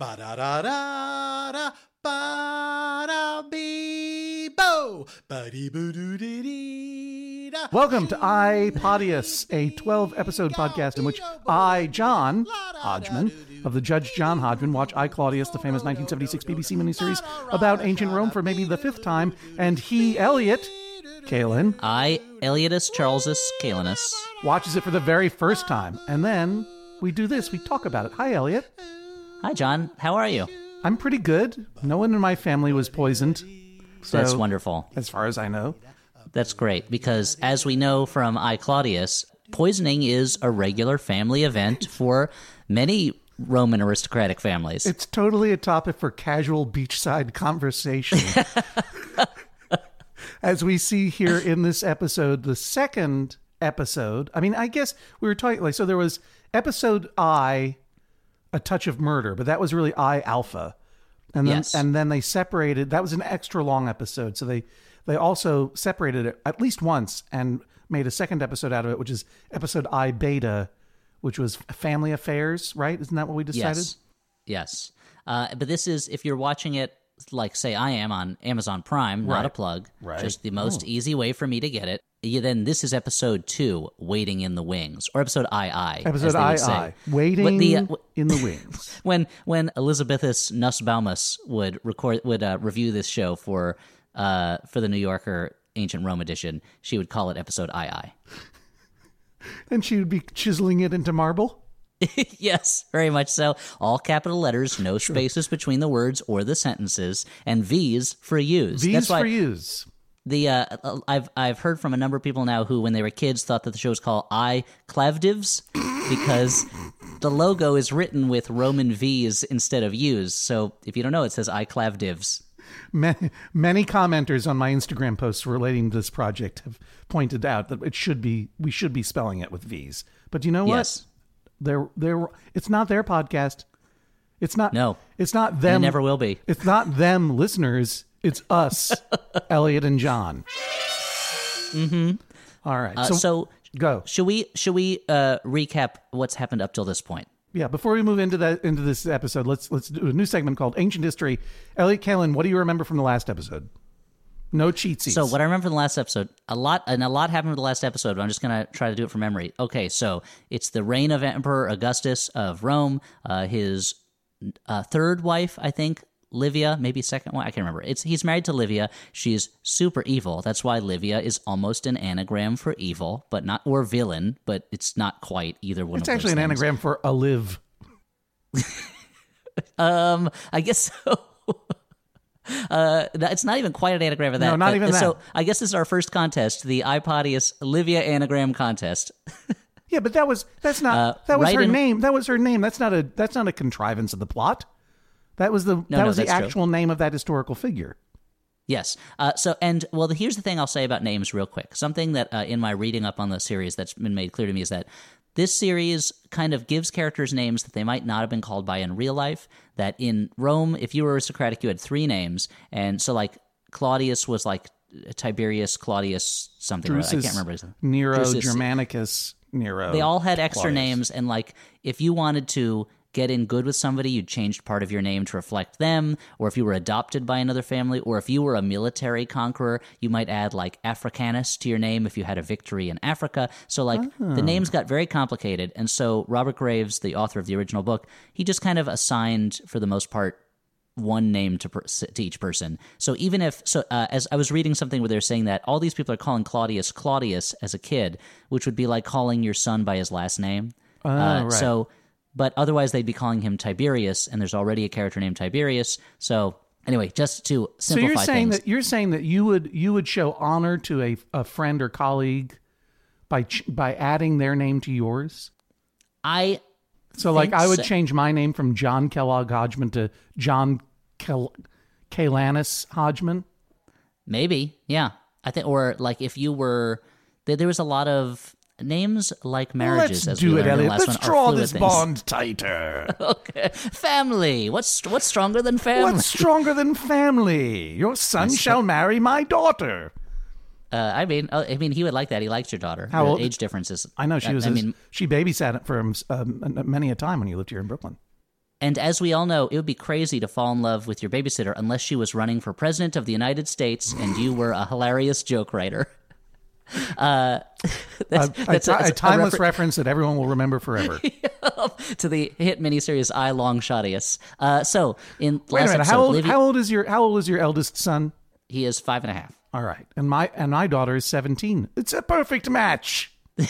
Ba da da da da. Ba da bee bo. Ba dee boo doo dee dee da. Welcome to I Podius, a 12 episode podcast in which I, John Hodgman, of the Judge John Hodgman, watch I Claudius, the famous 1976 BBC miniseries about ancient Rome for maybe the fifth time, and he, Elliott, Kalan, I, Eliotus Charlesus Calenus. watches it for the very first time. And then we do this, we talk about it. Hi, Elliott. Hi, John. How are you? I'm pretty good. No one in my family was poisoned. So, That's wonderful. As far as I know. That's great because, as we know from I Claudius, poisoning is a regular family event for many Roman aristocratic families. It's totally a topic for casual beachside conversation. As we see here in this episode, the second episode. I mean, I guess we were talking like so there was episode I, a touch of murder, but that was really I alpha. And then Yes. and then they separated. That was an extra long episode. So they they also separated it at least once and made a second episode out of it, which is episode I beta, which was family affairs, right? Isn't that what we decided? Yes. Yes. Uh, but this is, if you're watching it, like, say, I am on Amazon Prime, not a plug, Right. Oh. just the most easy way for me to get it. Yeah, then this is episode two, Waiting in the Wings, or episode II. as Episode they I would say. I waiting the, uh, in the wings. when when Elizabethus Nussbaumus would record would uh, review this show for uh for the New Yorker Ancient Rome edition, she would call it episode II. and she would be chiseling it into marble. yes, very much so. All capital letters, no spaces between the words or the sentences, and V's for use. These That's why for use. The uh, I've I've heard from a number of people now who, when they were kids, thought that the show was called I Clavdivs because the logo is written with Roman V's instead of U's. So if you don't know, it says I Clavdivs. Many, many commenters on my Instagram posts relating to this project have pointed out that it should be we should be spelling it with V's. But you know what? Yes. They're they're it's not their podcast. It's not No. It's not It them. never will be. It's not them listeners. It's us, Elliott and John. Mm-hmm. All right. Uh, so, so go. should we should we uh, recap what's happened up till this point? Yeah, before we move into that into this episode, let's let's do a new segment called Ancient History. Elliott Kalan, what do you remember from the last episode? No cheatsies. So what I remember from the last episode, a lot and a lot happened with the last episode. But I'm just gonna try to do it from memory. Okay, so it's the reign of Emperor Augustus of Rome. Uh, his uh, third wife, I think, Livia, maybe second one. I can't remember. It's he's married to Livia. She's super evil. That's why Livia is almost an anagram for evil, but not or villain. But it's not quite either one. it's of actually an things. anagram for a live. Um, I guess so. Uh, it's not even quite an anagram of that. No, not but- even So. I guess this is our first contest, the iPodius Livia anagram contest. Yeah, but that was that's not Uh, that was her in- name. That was her name. That's not a that's not a contrivance of the plot. That was the no, that no, was the that's true. actual name of that historical figure. Yes. Uh, so, and well, the, here's the thing I'll say about names real quick. Something that uh, in my reading up on the series that's been made clear to me is that this series kind of gives characters names that they might not have been called by in real life. That in Rome, if you were aristocratic, you had three names, and so like Claudius was like Tiberius Claudius something. other. I can't remember. his- Nero, Drusus. Germanicus, Nero. They all had extra Claudius. names, and like if you wanted to get in good with somebody, you changed part of your name to reflect them, or if you were adopted by another family, or if you were a military conqueror, you might add like Africanus to your name if you had a victory in Africa. So like Oh. the names got very complicated, and so Robert Graves, the author of the original book, he just kind of assigned for the most part one name to, per, to each person. So even if so, uh, as I was reading something where they're saying that all these people are calling Claudius Claudius as a kid, which would be like calling your son by his last name. uh, Oh, right. So, but otherwise they'd be calling him Tiberius, and there's already a character named Tiberius. So anyway, just to So simplify you're saying things, that you're saying that you would you would show honor to a, a friend or colleague by ch- by adding their name to yours. I So like I would so. change my name from John Kellogg Hodgman to John Kel- Kalanis Hodgman. maybe yeah, I think or like if you were there, there was a lot of names like marriages. Let's as we do it, Elliott. last Let's draw this things. bond tighter. Okay, family. What's what's stronger than family? What's stronger than family? Your son shall marry my daughter. Uh, I mean, uh, I mean, he would like that. He likes your daughter. How old- age differences. I know she was. I his- mean, she babysat for him um, many a time when you lived here in Brooklyn. And as we all know, it would be crazy to fall in love with your babysitter unless she was running for president of the United States and you were a hilarious joke writer. Uh, that's, a, that's a, a that's timeless refer- reference that everyone will remember forever. to the hit miniseries I Long Shottius. Uh, so in Wait a last minute. episode, How old, Livy- how old is your How old is your eldest son? he is five and a half. All right, and my and my daughter is seventeen. It's a perfect match.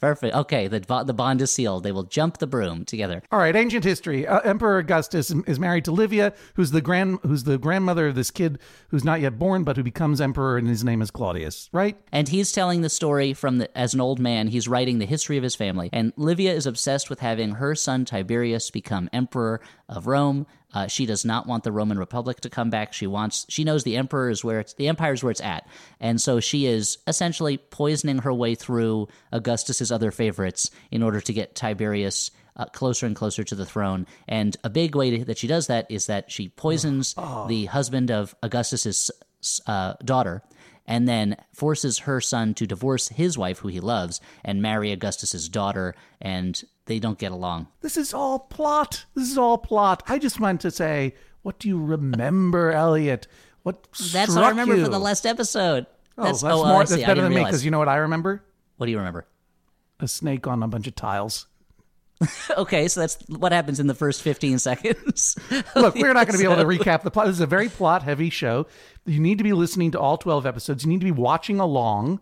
Perfect. Okay, the the bond is sealed. They will jump the broom together. All right, ancient history. Uh, Emperor Augustus is married to Livia, who's the grand who's the grandmother of this kid who's not yet born, but who becomes emperor, and his name is Claudius. Right? And he's telling the story from the, as an old man. He's writing the history of his family. And Livia is obsessed with having her son Tiberius become emperor of Rome. Uh, she does not want the Roman Republic to come back. She wants. She knows the emperor is where it's the empire is where it's at, and so she is essentially poisoning her way through Augustus's other favorites in order to get Tiberius uh, closer and closer to the throne. And a big way to, that she does that is that she poisons the husband of Augustus's uh, daughter and then forces her son to divorce his wife, who he loves, and marry Augustus's daughter, and they don't get along. This is all plot. This is all plot. I just want to say, what do you remember, Elliott? What That's what I remember you? from the last episode. Oh, that's, that's, oh, more. That's. Better than me because you know what I remember? What do you remember? A snake on a bunch of tiles. okay, so that's what happens in the first 15 seconds. Look, we're not going to be able to recap the plot. This is a very plot heavy show. You need to be listening to all 12 episodes. You need to be watching along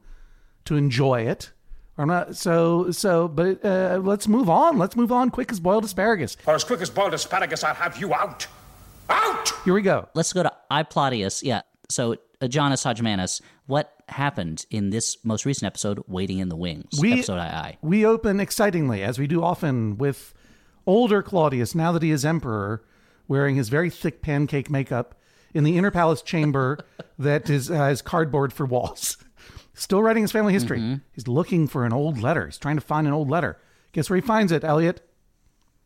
to enjoy it. I'm not so so, but uh, let's move on. Let's move on quick as boiled asparagus. Or as quick as boiled asparagus, I'll have you out. Out! Here we go. Let's go to I Plaudius. Yeah. So, uh, Jonas Hodgmanus, what happened in this most recent episode, Waiting in the Wings? We- episode II. We open excitingly, as we do often, with older Claudius, now that he is emperor, wearing his very thick pancake makeup in the inner palace chamber that is uh, has cardboard for walls. Still writing his family history. He's looking for an old letter. He's trying to find an old letter. Guess where he finds it, Elliott?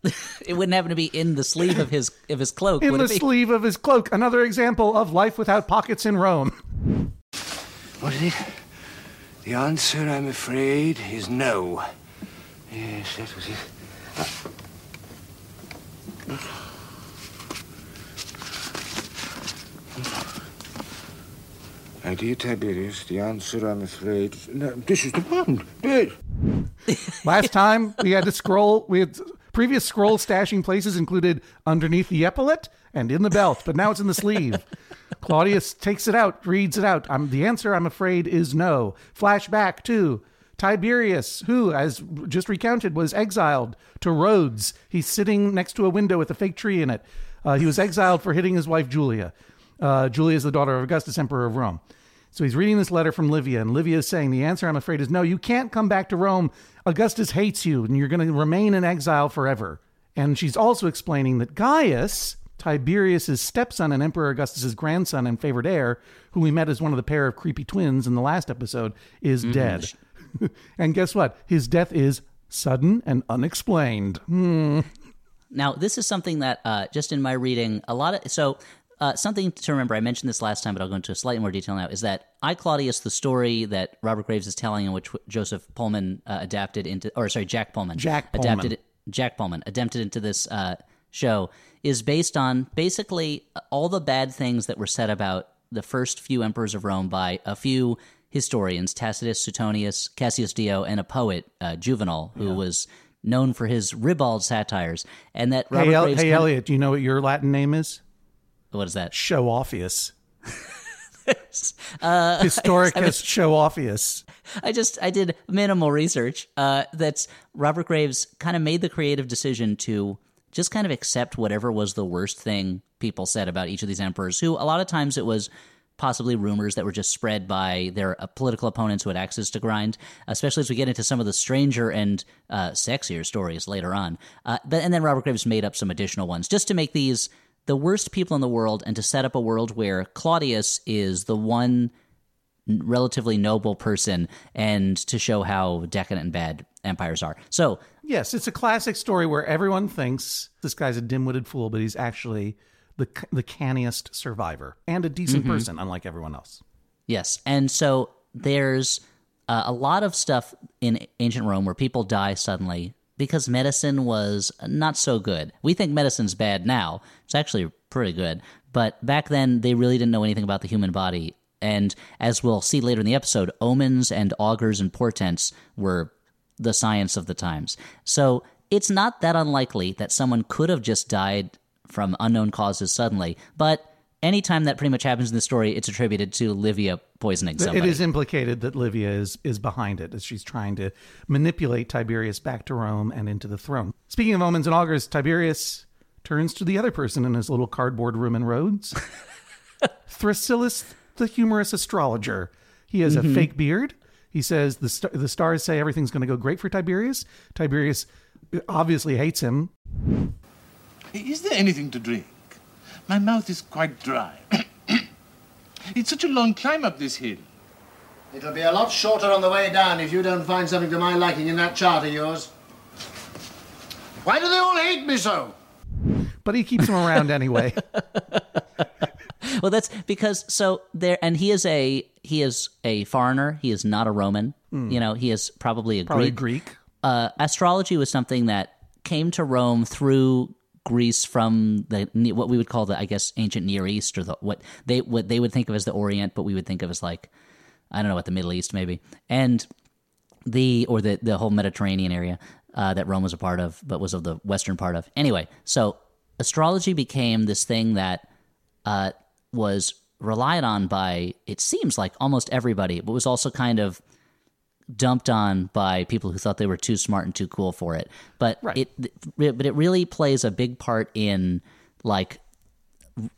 It wouldn't happen to be in the sleeve of his of his cloak, In the sleeve of his cloak. Another example of life without pockets in Rome. What is it? The answer, I'm afraid, is no. Yes, that was it. My dear Tiberius, the answer, I'm afraid, no, this is the one. Yes. Last time we had to scroll. We had previous scroll stashing places included underneath the epaulette and in the belt, but now it's in the sleeve. Claudius takes it out, reads it out. Um, the answer, I'm afraid, is no. Flashback to Tiberius, who, as just recounted, was exiled to Rhodes. He's sitting next to a window with a fake tree in it. Uh, he was exiled for hitting his wife Julia. Uh, Julia is the daughter of Augustus, Emperor of Rome. So he's reading this letter from Livia, and Livia is saying, The answer, I'm afraid, is no. You can't come back to Rome. Augustus hates you, and you're going to remain in exile forever. And she's also explaining that Gaius, Tiberius's stepson and Emperor Augustus's grandson and favorite heir, who we met as one of the pair of creepy twins in the last episode, is dead. and guess what? His death is sudden and unexplained. Hmm. Now, this is something that uh, just in my reading, a lot of so uh, something to remember. I mentioned this last time, but I'll go into a slightly more detail now. Is that I Claudius, the story that Robert Graves is telling, in which Joseph Pullman uh, adapted into, or sorry, Jack Pullman, Jack Pullman. adapted Jack Pullman adapted into this uh, show is based on basically all the bad things that were said about the first few emperors of Rome by a few historians, Tacitus, Suetonius, Cassius Dio, and a poet, uh, Juvenal, who was known for his ribald satires. And that Robert Hey, El- hey Elliott, do you know what your Latin name is? what is that? Show offius. Uh, Historicus show offius. I just I did minimal research. Uh, that's Robert Graves kind of made the creative decision to just kind of accept whatever was the worst thing people said about each of these emperors. Who a lot of times it was possibly rumors that were just spread by their uh, political opponents who had axes to grind. Especially as we get into some of the stranger and uh, sexier stories later on. Uh, but and then Robert Graves made up some additional ones just to make these the worst people in the world and to set up a world where Claudius is the one relatively noble person and to show how decadent and bad empires are. So, Yes, it's a classic story where everyone thinks this guy's a dim-witted fool, but he's actually the the canniest survivor and a decent person, unlike everyone else. yes. And so there's uh, a lot of stuff in ancient Rome where people die suddenly because medicine was not so good. We think medicine's bad now. It's actually pretty good. But back then, they really didn't know anything about the human body. And as we'll see later in the episode, omens and augurs and portents were the science of the times. So it's not that unlikely that someone could have just died from unknown causes suddenly. But anytime that pretty much happens in the story, it's attributed to Livia poisoning somebody. It is implicated that Livia is is behind it as she's trying to manipulate Tiberius back to Rome and into the throne. Speaking of omens and augurs, Tiberius turns to the other person in his little cardboard room in Rhodes. Thrasyllus, the humorous astrologer. He has a mm-hmm. fake beard. He says the st- the stars say everything's going to go great for Tiberius. Tiberius uh, obviously hates him. Is there anything to drink? My mouth is quite dry. it's such a long climb up this hill. It'll be a lot shorter on the way down if you don't find something to my liking in that chart of yours. Why do they all hate me so? But he keeps him around anyway. well, that's because so there, and he is a he is a foreigner. He is not a Roman. You know, he is probably a. Probably Greek. Greek. uh, astrology was something that came to Rome through Greece from the what we would call the I guess ancient Near East or the what they what they would think of as the Orient, but we would think of as like I don't know what the Middle East maybe, and the or the the whole Mediterranean area uh, that Rome was a part of, but was of the western part of. Anyway, so astrology became this thing that uh, was relied on by it seems like almost everybody, but was also kind of dumped on by people who thought they were too smart and too cool for it. But right. it, but it really plays a big part in like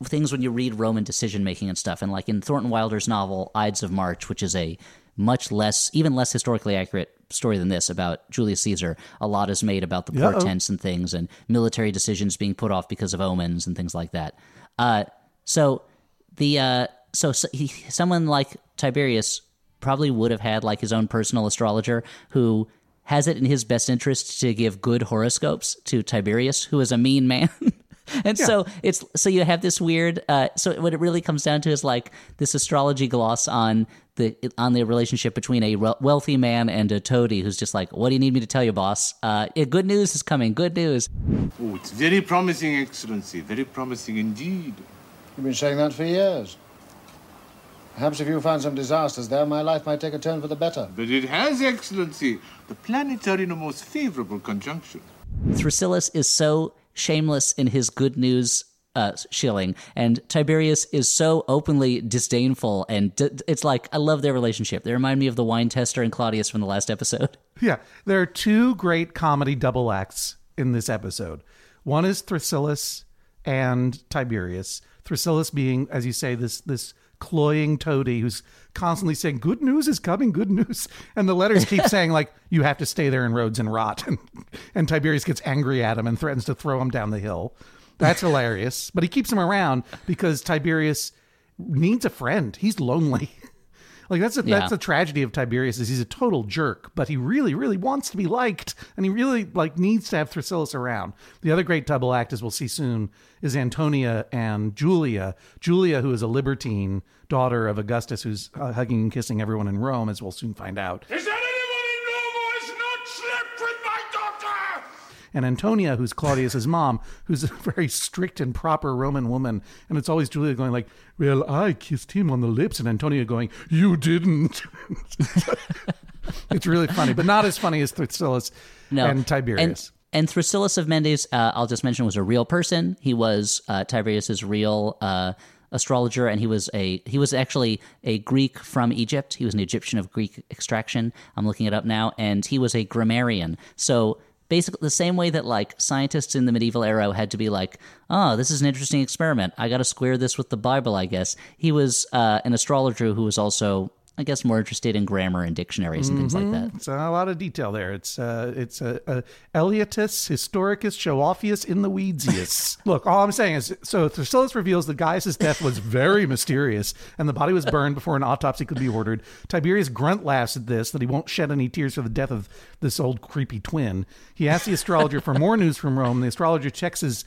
things when you read Roman decision making and stuff. And like in Thornton Wilder's novel Ides of March, which is a much less, even less historically accurate story than this about Julius Caesar, a lot is made about the portents and things and military decisions being put off because of omens and things like that. Uh, so the uh, so, so he, someone like Tiberius probably would have had like his own personal astrologer who has it in his best interest to give good horoscopes to Tiberius, who is a mean man. and so it's so you have this weird. Uh, so what it really comes down to is like this astrology gloss on the on the relationship between a re- wealthy man and a toady who's just like, "What do you need me to tell you, boss? Uh, good news is coming. Good news." Oh, it's very promising, Excellency. Very promising indeed. You've been saying that for years. Perhaps if you find some disasters there, my life might take a turn for the better. But it has, Excellency. The planets are in a most favorable conjunction. Thrasyllus is so shameless in his good news uh, shilling, and Tiberius is so openly disdainful. And d- it's like I love their relationship. They remind me of the wine tester and Claudius from the last episode. Yeah, there are two great comedy double acts in this episode. One is Thrasyllus and Tiberius. Thrasyllus being, as you say, this this cloying toady who's constantly saying, "Good news is coming, good news," and the letters keep saying like, "You have to stay there in Rhodes and rot," and and Tiberius gets angry at him and threatens to throw him down the hill. That's hilarious, but he keeps him around because Tiberius needs a friend. He's lonely. Like that's a, Yeah. that's the tragedy of Tiberius is he's a total jerk, but he really really wants to be liked, and he really like needs to have Thrasyllus around. The other great double act, as we'll see soon, is Antonia and Julia. Julia, who is a libertine daughter of Augustus, who's uh, hugging and kissing everyone in Rome, as we'll soon find out. Is there and Antonia, who's Claudius's mom, who's a very strict and proper Roman woman, and it's always Julia going like, "Well, I kissed him on the lips," and Antonia going, "You didn't." it's really funny, but not as funny as Thrasyllus No, and Tiberius. And, and of Mendes, uh, I'll just mention, was a real person. He was uh, Tiberius's real uh, astrologer, and he was a he was actually a Greek from Egypt. He was an Egyptian of Greek extraction. I'm looking it up now, and he was a grammarian. So basically, the same way that like scientists in the medieval era had to be like, oh, this is an interesting experiment. I got to square this with the Bible, I guess. He was uh, an astrologer who was also. I guess more interested in grammar and dictionaries and things like that. Mm-hmm. It's a lot of detail there. It's uh, it's a, a Eliotus historicus Shoophius in the weedsius. Look, all I'm saying is, so Thrasyllus reveals that Gaius's death was very mysterious, and the body was burned before an autopsy could be ordered. Tiberius grunt laughs at this that he won't shed any tears for the death of this old creepy twin. He asks the astrologer for more news from Rome. The astrologer checks his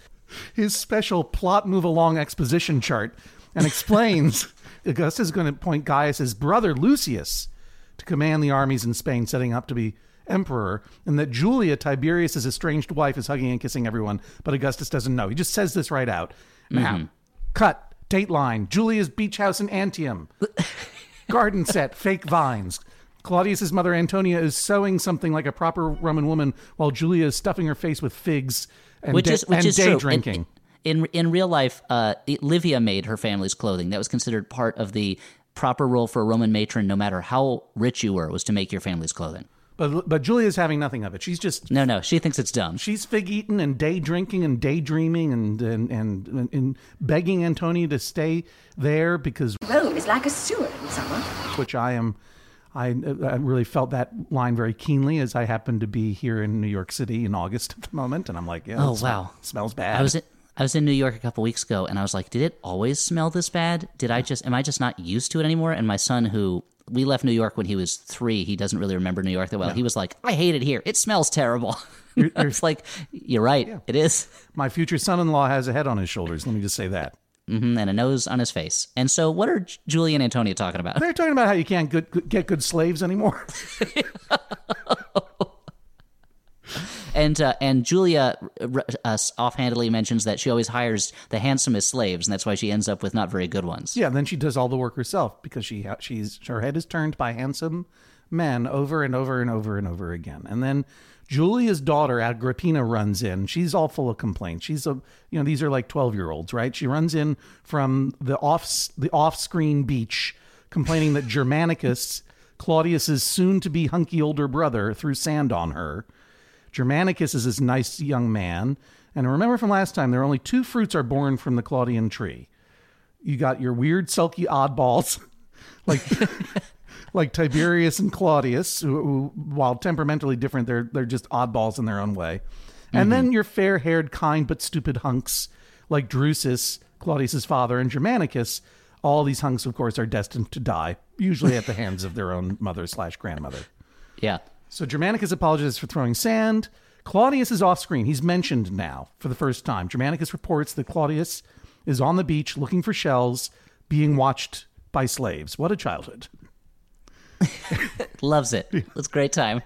his special plot move along exposition chart and explains Augustus is going to appoint Gaius's brother Lucius to command the armies in Spain, setting up to be emperor, and that Julia, Tiberius's estranged wife, is hugging and kissing everyone, but Augustus doesn't know. He just says this right out. Now, mm-hmm. cut, dateline, Julia's beach house in Antium. Garden set, fake vines. Claudius's mother Antonia is sewing something like a proper Roman woman while Julia is stuffing her face with figs and, which da- which and is day true. In- drinking. In, in real life, uh, Livia made her family's clothing. That was considered part of the proper role for a Roman matron, no matter how rich you were, was to make your family's clothing. But but Julia's having nothing of it. She's just No, no, she thinks it's dumb. she's fig eating and day drinking and daydreaming and and, and and begging Antonia to stay there because Rome is like a sewer in summer. which I am. I, I really felt that line very keenly as I happen to be here in New York City in August at the moment, and I'm like, yeah, Oh, it wow. smells bad. I was in, I was in New York a couple weeks ago, and I was like, "Did it always smell this bad? Did I just am I just not used to it anymore?" And my son, who we left New York when he was three, he doesn't really remember New York that well. He was like, "I hate it here. It smells terrible." I was like, "You're right. It is." My future son-in-law has a head on his shoulders. Let me just say that. hmm and a nose on his face. And so, what are Julie and Antonia talking about? They're talking about how you can't good, get good slaves anymore. And uh, and Julia r- uh, offhandedly mentions that she always hires the handsomest slaves, and that's why she ends up with not very good ones. yeah, then she does all the work herself because she she's her head is turned by handsome men over and over and over and over again. And then Julia's daughter Agrippina runs in. She's all full of complaints. She's a you know these are like twelve year olds, right? She runs in from the off the off screen beach, complaining that Germanicus, Claudius's soon to be hunky older brother, threw sand on her. Germanicus is this nice young man. And remember from last time, there are only two fruits are born from the Claudian tree. You got your weird, sulky oddballs, like like Tiberius and Claudius, who, who while temperamentally different, they're they're just oddballs in their own way. And mm-hmm. then your fair-haired, kind but stupid hunks like Drusus, Claudius's father, and Germanicus. All these hunks, of course, are destined to die, usually at the hands of their own mother slash grandmother. Yeah. So Germanicus apologizes for throwing sand. Claudius is off screen. He's mentioned now for the first time. Germanicus reports that Claudius is on the beach looking for shells, being watched by slaves. What a childhood. Loves it. It's a great time.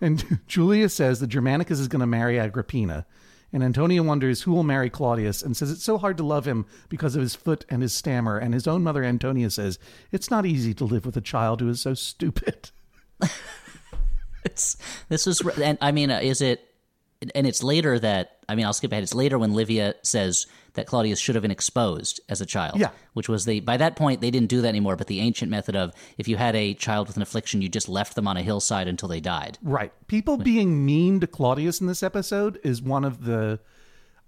And Julia says that Germanicus is going to marry Agrippina. And Antonia wonders who will marry Claudius and says it's so hard to love him because of his foot and his stammer. And his own mother, Antonia, says it's not easy to live with a child who is so stupid. It's this is and I mean, uh, is it? And it's later that I mean, I'll skip ahead. It's later when Livia says that Claudius should have been exposed as a child. Yeah. which was the by that point they didn't do that anymore. But the ancient method of if you had a child with an affliction, you just left them on a hillside until they died. Right. People being mean to Claudius in this episode is one of the,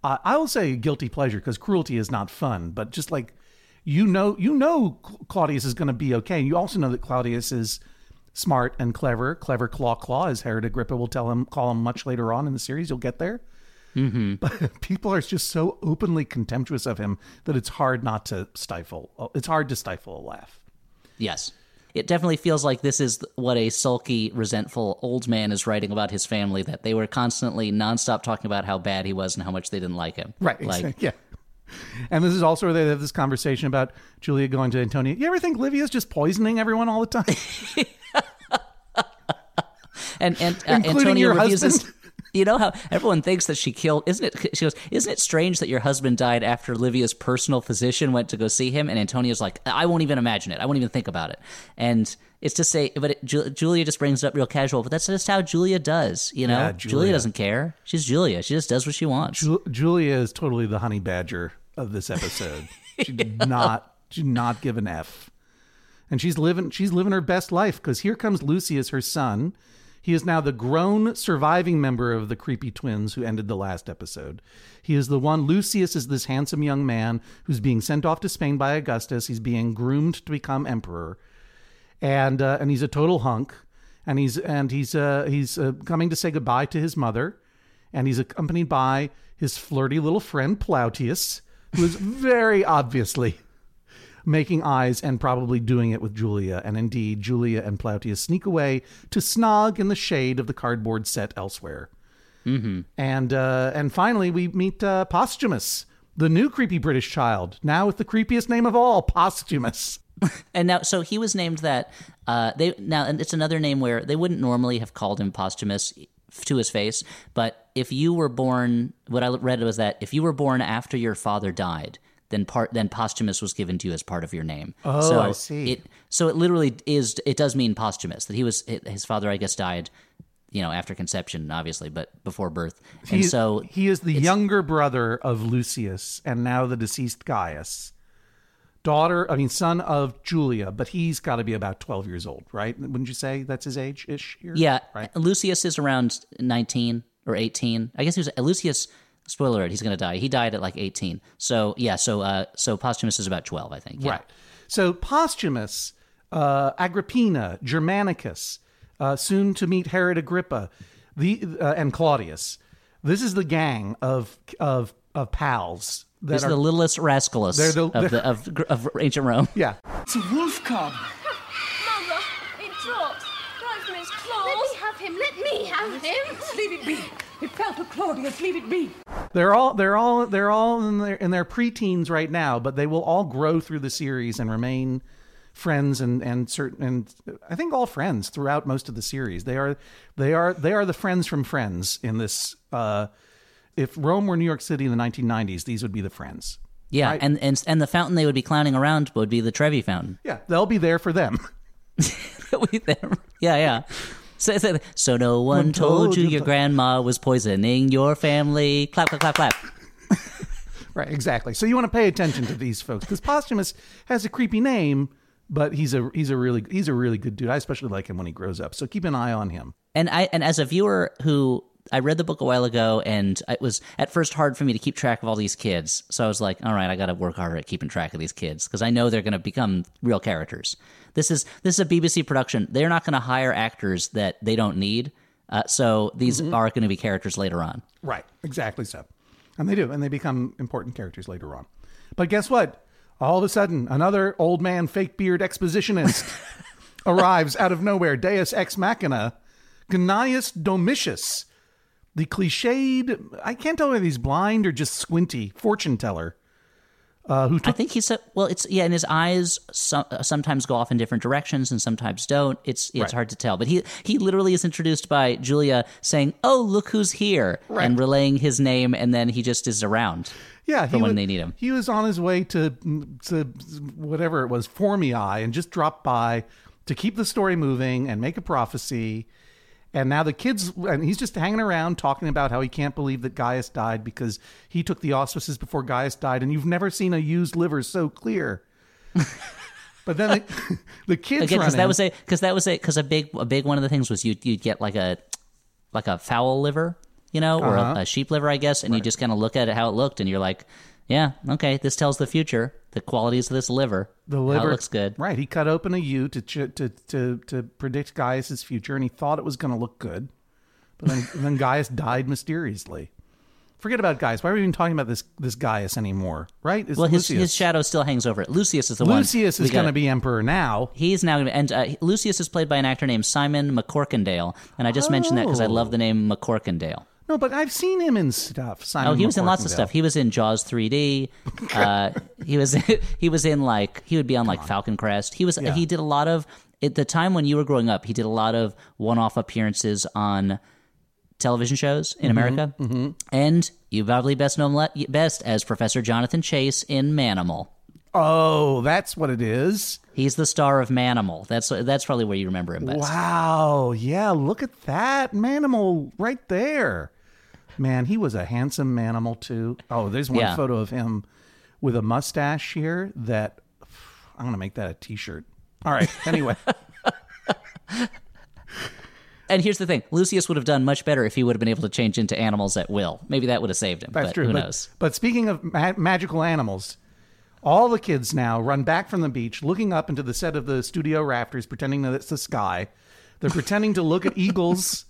uh, I will say, guilty pleasure because cruelty is not fun. But just like you know, you know, Claudius is going to be okay. You also know that Claudius is smart and clever, clever claw claw, as Herod Agrippa will tell him, call him much later on in the series. You'll get there. Mm-hmm. But people are just so openly contemptuous of him that it's hard not to stifle. It's hard to stifle a laugh. Yes. It definitely feels like this is what a sulky, resentful old man is writing about his family. That they were constantly nonstop talking about how bad he was and how much they didn't like him. Right. Like, exact- yeah. And this is also where they have this conversation about Julia going to Antonia. You ever think Livia's just poisoning everyone all the time? and and uh, your refuses. husband? You know how everyone thinks that she killed, isn't it? She goes, "Isn't it strange that your husband died after Livia's personal physician went to go see him?" And Antonio's like, "I won't even imagine it. I won't even think about it." And it's to say, but it, Ju- Julia just brings it up real casual. But that's just how Julia does. You know, Yeah, Julia. Julia. doesn't care. She's Julia. She just does what she wants. Ju- Julia is totally the honey badger of this episode. She did not, she did not give an F. And she's living, she's living her best life because here comes Lucius, her son. He is now the grown surviving member of the creepy twins who ended the last episode. He is the one. Lucius is this handsome young man who's being sent off to Spain by Augustus. He's being groomed to become emperor, and uh, and he's a total hunk. And he's and he's uh, he's uh, coming to say goodbye to his mother, and he's accompanied by his flirty little friend Plautius, who is very obviously making eyes and probably doing it with Julia. And indeed, Julia and Plautius sneak away to snog in the shade of the cardboard set elsewhere. Mm-hmm. And uh, and finally, we meet uh, Posthumus, the new creepy British child, now with the creepiest name of all, Posthumus. And now, so he was named that. Uh, they now, and it's another name where they wouldn't normally have called him Posthumus to his face. But if you were born, what I read was that if you were born after your father died, then part then posthumous was given to you as part of your name. Oh, so I see. It so it literally is. It does mean posthumous that he was his father. I guess died. You know, after conception, obviously, but before birth. And He- so he is the younger brother of Lucius and now the deceased Gaius. Daughter, I mean, son of Julia, but he's got to be about 12 years old, right? Wouldn't you say that's his age ish here? Yeah, Right. Lucius is around 19 or 18. I guess he was Lucius. Spoiler alert: He's going to die. He died at like 18. So yeah, so uh, so Posthumus is about 12, I think. Yeah. Right. So Posthumus, uh, Agrippina, Germanicus, uh, soon to meet Herod Agrippa, the uh, and Claudius. This is the gang of of of pals that These are are the littlest rascalus They're the- of, the, of of ancient Rome. yeah. It's a wolf cub. Mother, it dropped. Right from its claws. Let me have him. Let me have him. Leave it be. It fell to Claudius. Leave it be. They're all they're all they're all in their in their preteens right now, but they will all grow through the series and remain friends and and certain and I think all friends throughout most of the series. They are they are they are the friends from Friends in this. Uh, if Rome were New York City in the 1990s, these would be the friends. Yeah, Right. and, and and the fountain they would be clowning around would be the Trevi fountain. Yeah, they'll be there for them. We there- yeah, yeah. So, so, so no one told you your grandma was poisoning your family. Clap, clap, clap, clap. Right, exactly. So you want to pay attention to these folks because Posthumus has a creepy name, but he's a he's a really he's a really good dude. I especially like him when he grows up. So keep an eye on him. And I and as a viewer who I read the book a while ago, and it was at first hard for me to keep track of all these kids. So I was like, all right, I got to work harder at keeping track of these kids because I know they're going to become real characters. This is this is a BBC production. They're not going to hire actors that they don't need. Uh, so these are going to be characters later on. Right, exactly so. And they do, and they become important characters later on. But guess what? All of a sudden, another old man fake beard expositionist arrives out of nowhere. Deus ex machina, Gnaeus Domitius, the cliched, I can't tell whether he's blind or just squinty, fortune teller, uh, who I think he said, well. It's yeah, and his eyes so, sometimes go off in different directions and sometimes don't. It's it's Right. hard to tell. But he he literally is introduced by Julia saying, "Oh, look who's here," and relaying his name, and then he just is around. Yeah, he when wa- they need him. He was on his way to to whatever it was, Formiae, and just dropped by to keep the story moving and make a prophecy. And now the kids, and he's just hanging around talking about how he can't believe that Gaius died because he took the auspices before Gaius died, and you've never seen a used liver so clear. but then the, the kids Again, run because that was a because that was a because a big a big one of the things was you you'd get like a like a fowl liver, you know, or Uh-huh. a, a sheep liver, I guess, and you just kind of look at it how it looked, and you're like, yeah, okay, this tells the future, the qualities of this liver. the liver looks good. Right, he cut open a ewe to ch- to to to predict Gaius's future, and he thought it was going to look good, but then then Gaius died mysteriously. Forget about Gaius. Why are we even talking about this this Gaius anymore? Right? It's Well, his Lucius. his shadow still hangs over it. Lucius is the one. Lucius is going to be emperor now. He's now going to, and uh, Lucius is played by an actor named Simon McCorkindale, and I just mentioned that because I love the name McCorkindale. No, but I've seen him in stuff. Simon Oh, he was in lots of stuff. He was in Jaws 3D. Uh, he was he was in like he would be on like Falcon Crest. He was Yeah. he did a lot of at the time when you were growing up. He did a lot of one off appearances on television shows in America, mhm. and you probably best know him le- best as Professor Jonathan Chase in Manimal. Oh, that's what it is. He's the star of Manimal. That's that's probably where you remember him best. Wow. Yeah, look at that manimal right there. Man, he was a handsome manimal too. Oh, there's one Yeah. photo of him with a mustache here that I'm going to make that a t-shirt. All right. Anyway, And here's the thing: Lucius would have done much better if he would have been able to change into animals at will. Maybe that would have saved him. that's but true. Who but, knows? but speaking of ma- magical animals, all the kids now run back from the beach looking up into the set of the studio rafters pretending that it's the sky. They're pretending to look at eagles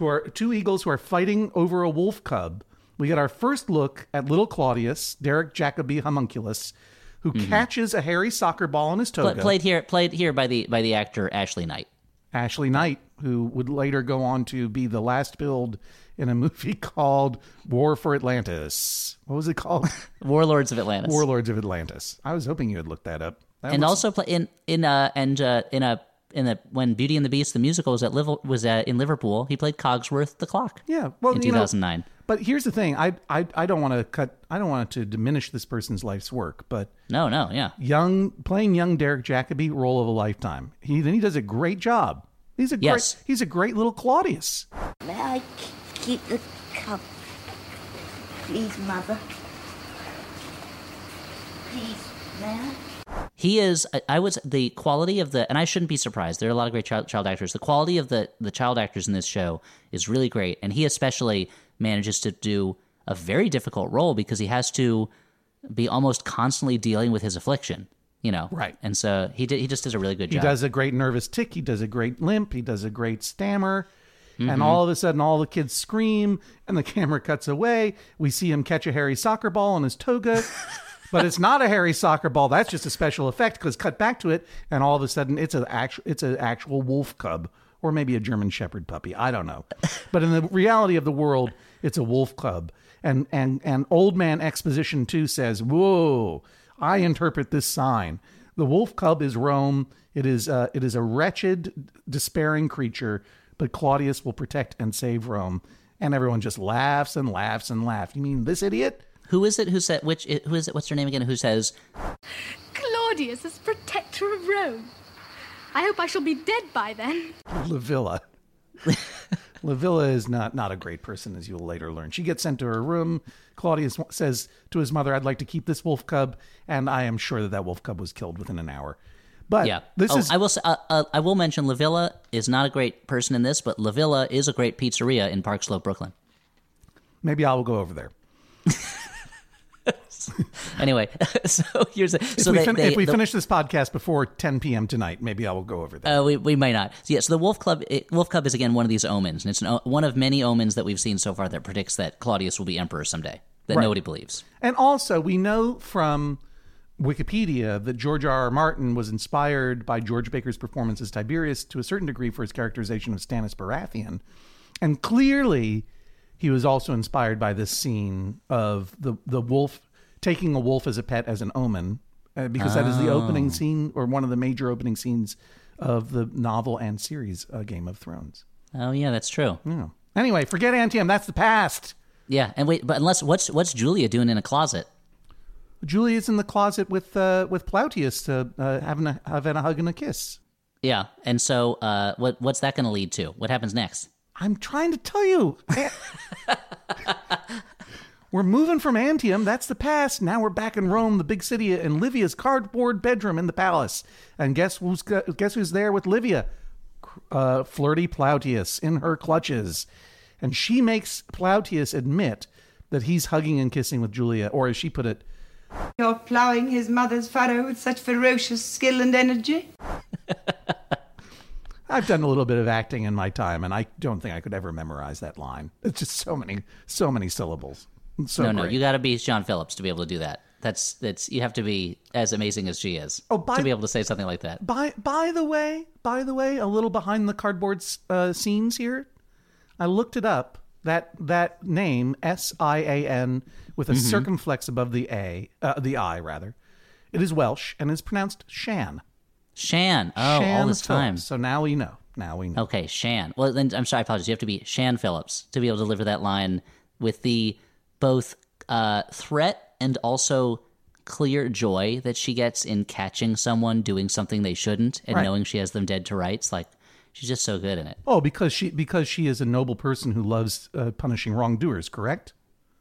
who are two eagles who are fighting over a wolf cub. We get our first look at little Claudius, Derek Jacobi homunculus, who catches a hairy soccer ball in his toga. played here, played here by the by the actor Ashley Knight. Ashley Knight, who would later go on to be the last build in a movie called War for Atlantis. What was it called? Warlords of Atlantis. Warlords of Atlantis. I was hoping you had looked that up. That and was- also play in in a and uh in a in the when Beauty and the Beast the musical was at Liv- was uh, in Liverpool. He played Cogsworth the clock. Yeah, well, in 2009. But here's the thing: I I, I don't want to cut. I don't want to diminish this person's life's work. But no, no, yeah, young playing young Derek Jacobi, role of a lifetime. He then he does a great job. He's a Yes. great. He's a great little Claudius. May I keep the cup? Please, Mother. Please, may I? He is. I- was the quality of the, and I shouldn't be surprised. There are a lot of great child, child actors. The quality of the the child actors in this show is really great, and he especially manages to do a very difficult role because he has to be almost constantly dealing with his affliction. You know, Right. And so he did, he just does a really good He job. He does a great nervous tick. He does a great limp. He does a great stammer. Mhm. And all of a sudden, all the kids scream, and the camera cuts away. We see him catch a hairy soccer ball in his toga, but it's not a hairy soccer ball. That's just a special effect because cut back to it, and all of a sudden, it's an actual it's an actual wolf cub or maybe a German Shepherd puppy. I don't know, but in the reality of the world, it's a wolf cub. And and and old man exposition two says, "Whoa." I interpret this sign. The wolf cub is Rome. It is uh, it is a wretched, despairing creature, but Claudius will protect and save Rome. And everyone just laughs and laughs and laughs. You mean this idiot? Who is it? Who said which? Who is it? What's her name again? Who says? Claudius is protector of Rome. I hope I shall be dead by then. Lavilla. Lavilla is not not a great person, as you'll later learn. She gets sent to her room. Claudius says to his mother, "I'd like to keep this wolf cub," and I am sure that that wolf cub was killed within an hour. But yeah. this oh, is I will. Say, uh, uh, I will mention Lavilla is not a great person in this, but Lavilla is a great pizzeria in Park Slope, Brooklyn. maybe I will go over there. Anyway, so here's a, If we, they, fin- they- if we the- finish this podcast before 10 p.m. tonight, maybe I will go over that. Uh, we, we might not. So, yeah, so the Wolf Club, it, Wolf Cub is again one of these omens, and it's an, o- one of many omens that we've seen so far that predicts that Claudius will be emperor someday. That Right. nobody believes. And also, we know from Wikipedia that George R. R. Martin was inspired by George Baker's performance as Tiberius to a certain degree for his characterization of Stannis Baratheon. And clearly, he was also inspired by this scene of the, the wolf taking a wolf as a pet as an omen, uh, because that is the opening Oh. scene or one of the major opening scenes of the novel and series uh, Game of Thrones. Oh yeah, that's true. Yeah. Anyway, forget Antium. That's the past. Yeah, and wait, but unless what's what's Julia doing in a closet? Julia's in the closet with uh, with Plautius uh, uh, having a having a hug and a kiss. Yeah, and so uh, what what's that going to lead to? What happens next? I'm trying to tell you. We're moving from Antium. That's the past. Now we're back in Rome, the big city, in Livia's cardboard bedroom in the palace. And guess who's guess who's there with Livia? Uh, flirty Plautius in her clutches, and she makes Plautius admit that he's hugging and kissing with Julia, or as she put it, You're ploughing his mother's furrow with such ferocious skill and energy. I've done a little bit of acting in my time, and I don't think I could ever memorize that line. It's just so many, so many syllables. So no, no, great. you got to be Sean Phillips to be able to do that. That's that's you have to be as amazing as she is Oh, by- to be able to say something like that. By by the way, by the way, a little behind the cardboard uh, scenes here. I looked it up. That that name S I A N with a Mhm. circumflex above the A, uh, the I rather. It is Welsh and is pronounced Shan. Shan. Oh, all Shan this time. Phillips. So now we know. Now we know. Okay, Shan. Well, then I'm sorry, I apologize. You have to be Shan Phillips to be able to deliver that line with the both uh, threat and also clear joy that she gets in catching someone doing something they shouldn't and Right. knowing she has them dead to rights. Like she's just so good in it. Oh, because she because she is a noble person who loves uh, punishing wrongdoers. Correct.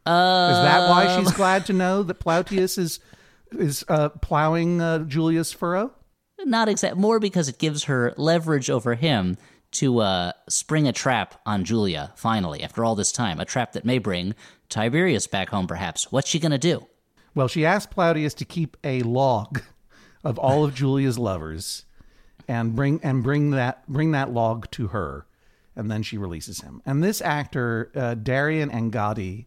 Uh, Is that why she's glad to know that Plautius is is uh, plowing uh, Julia's furrow? Not exact. More because it gives her leverage over him to uh, spring a trap on Julia. Finally, after all this time, a trap that may bring Tiberius back home. Perhaps. What's she gonna do? Well, she asked Plautius to keep a log of all of Julia's lovers and bring and bring that bring that log to her, and then she releases him. And this actor, uh, Darien Angadi,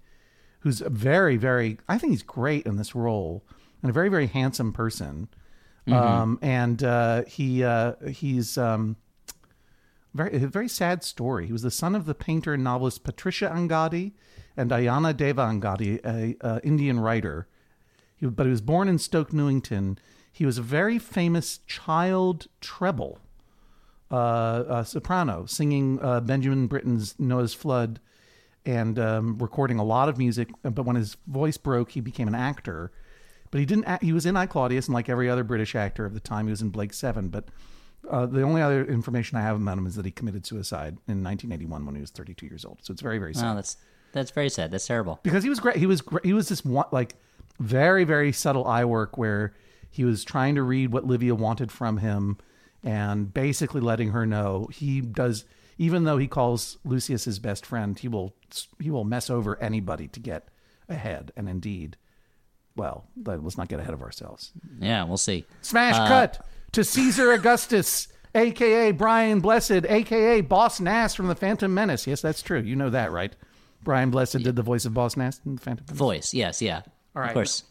who's a very very I think he's great in this role and a very very handsome person. Mhm. Um, and uh, he uh, he's um, very a very sad story. He was the son of the painter and novelist Patricia Angadi and Ayana Deva Angadi, a, a Indian writer. He, but he was born in Stoke Newington. he was a very famous child treble uh, uh, soprano, singing uh, Benjamin Britten's Noah's Flood and um, recording a lot of music. But when his voice broke, he became an actor. But he didn't. Act, he was in I Claudius, and like every other British actor of the time, he was in Blake Seven. But uh, the only other information I have about him is that he committed suicide in 1981 when he was 32 years old. So it's very, very sad. Oh, that's that's very sad. That's terrible. because he was great. He was great. He was this one like very, very subtle eye work where he was trying to read what Livia wanted from him and basically letting her know he does. Even though he calls Lucius his best friend, he will he will mess over anybody to get ahead. And indeed, well, let- let's not get ahead of ourselves. Yeah, we'll see. Smash Uh, cut to Caesar Augustus, aka Brian Blessed, aka Boss Nass from the Phantom Menace. Yes, that's true. You know that, right? Brian Blessed did the voice of Boss Nass in the Phantom Menace. Voice, yes, yeah. All right. Of course.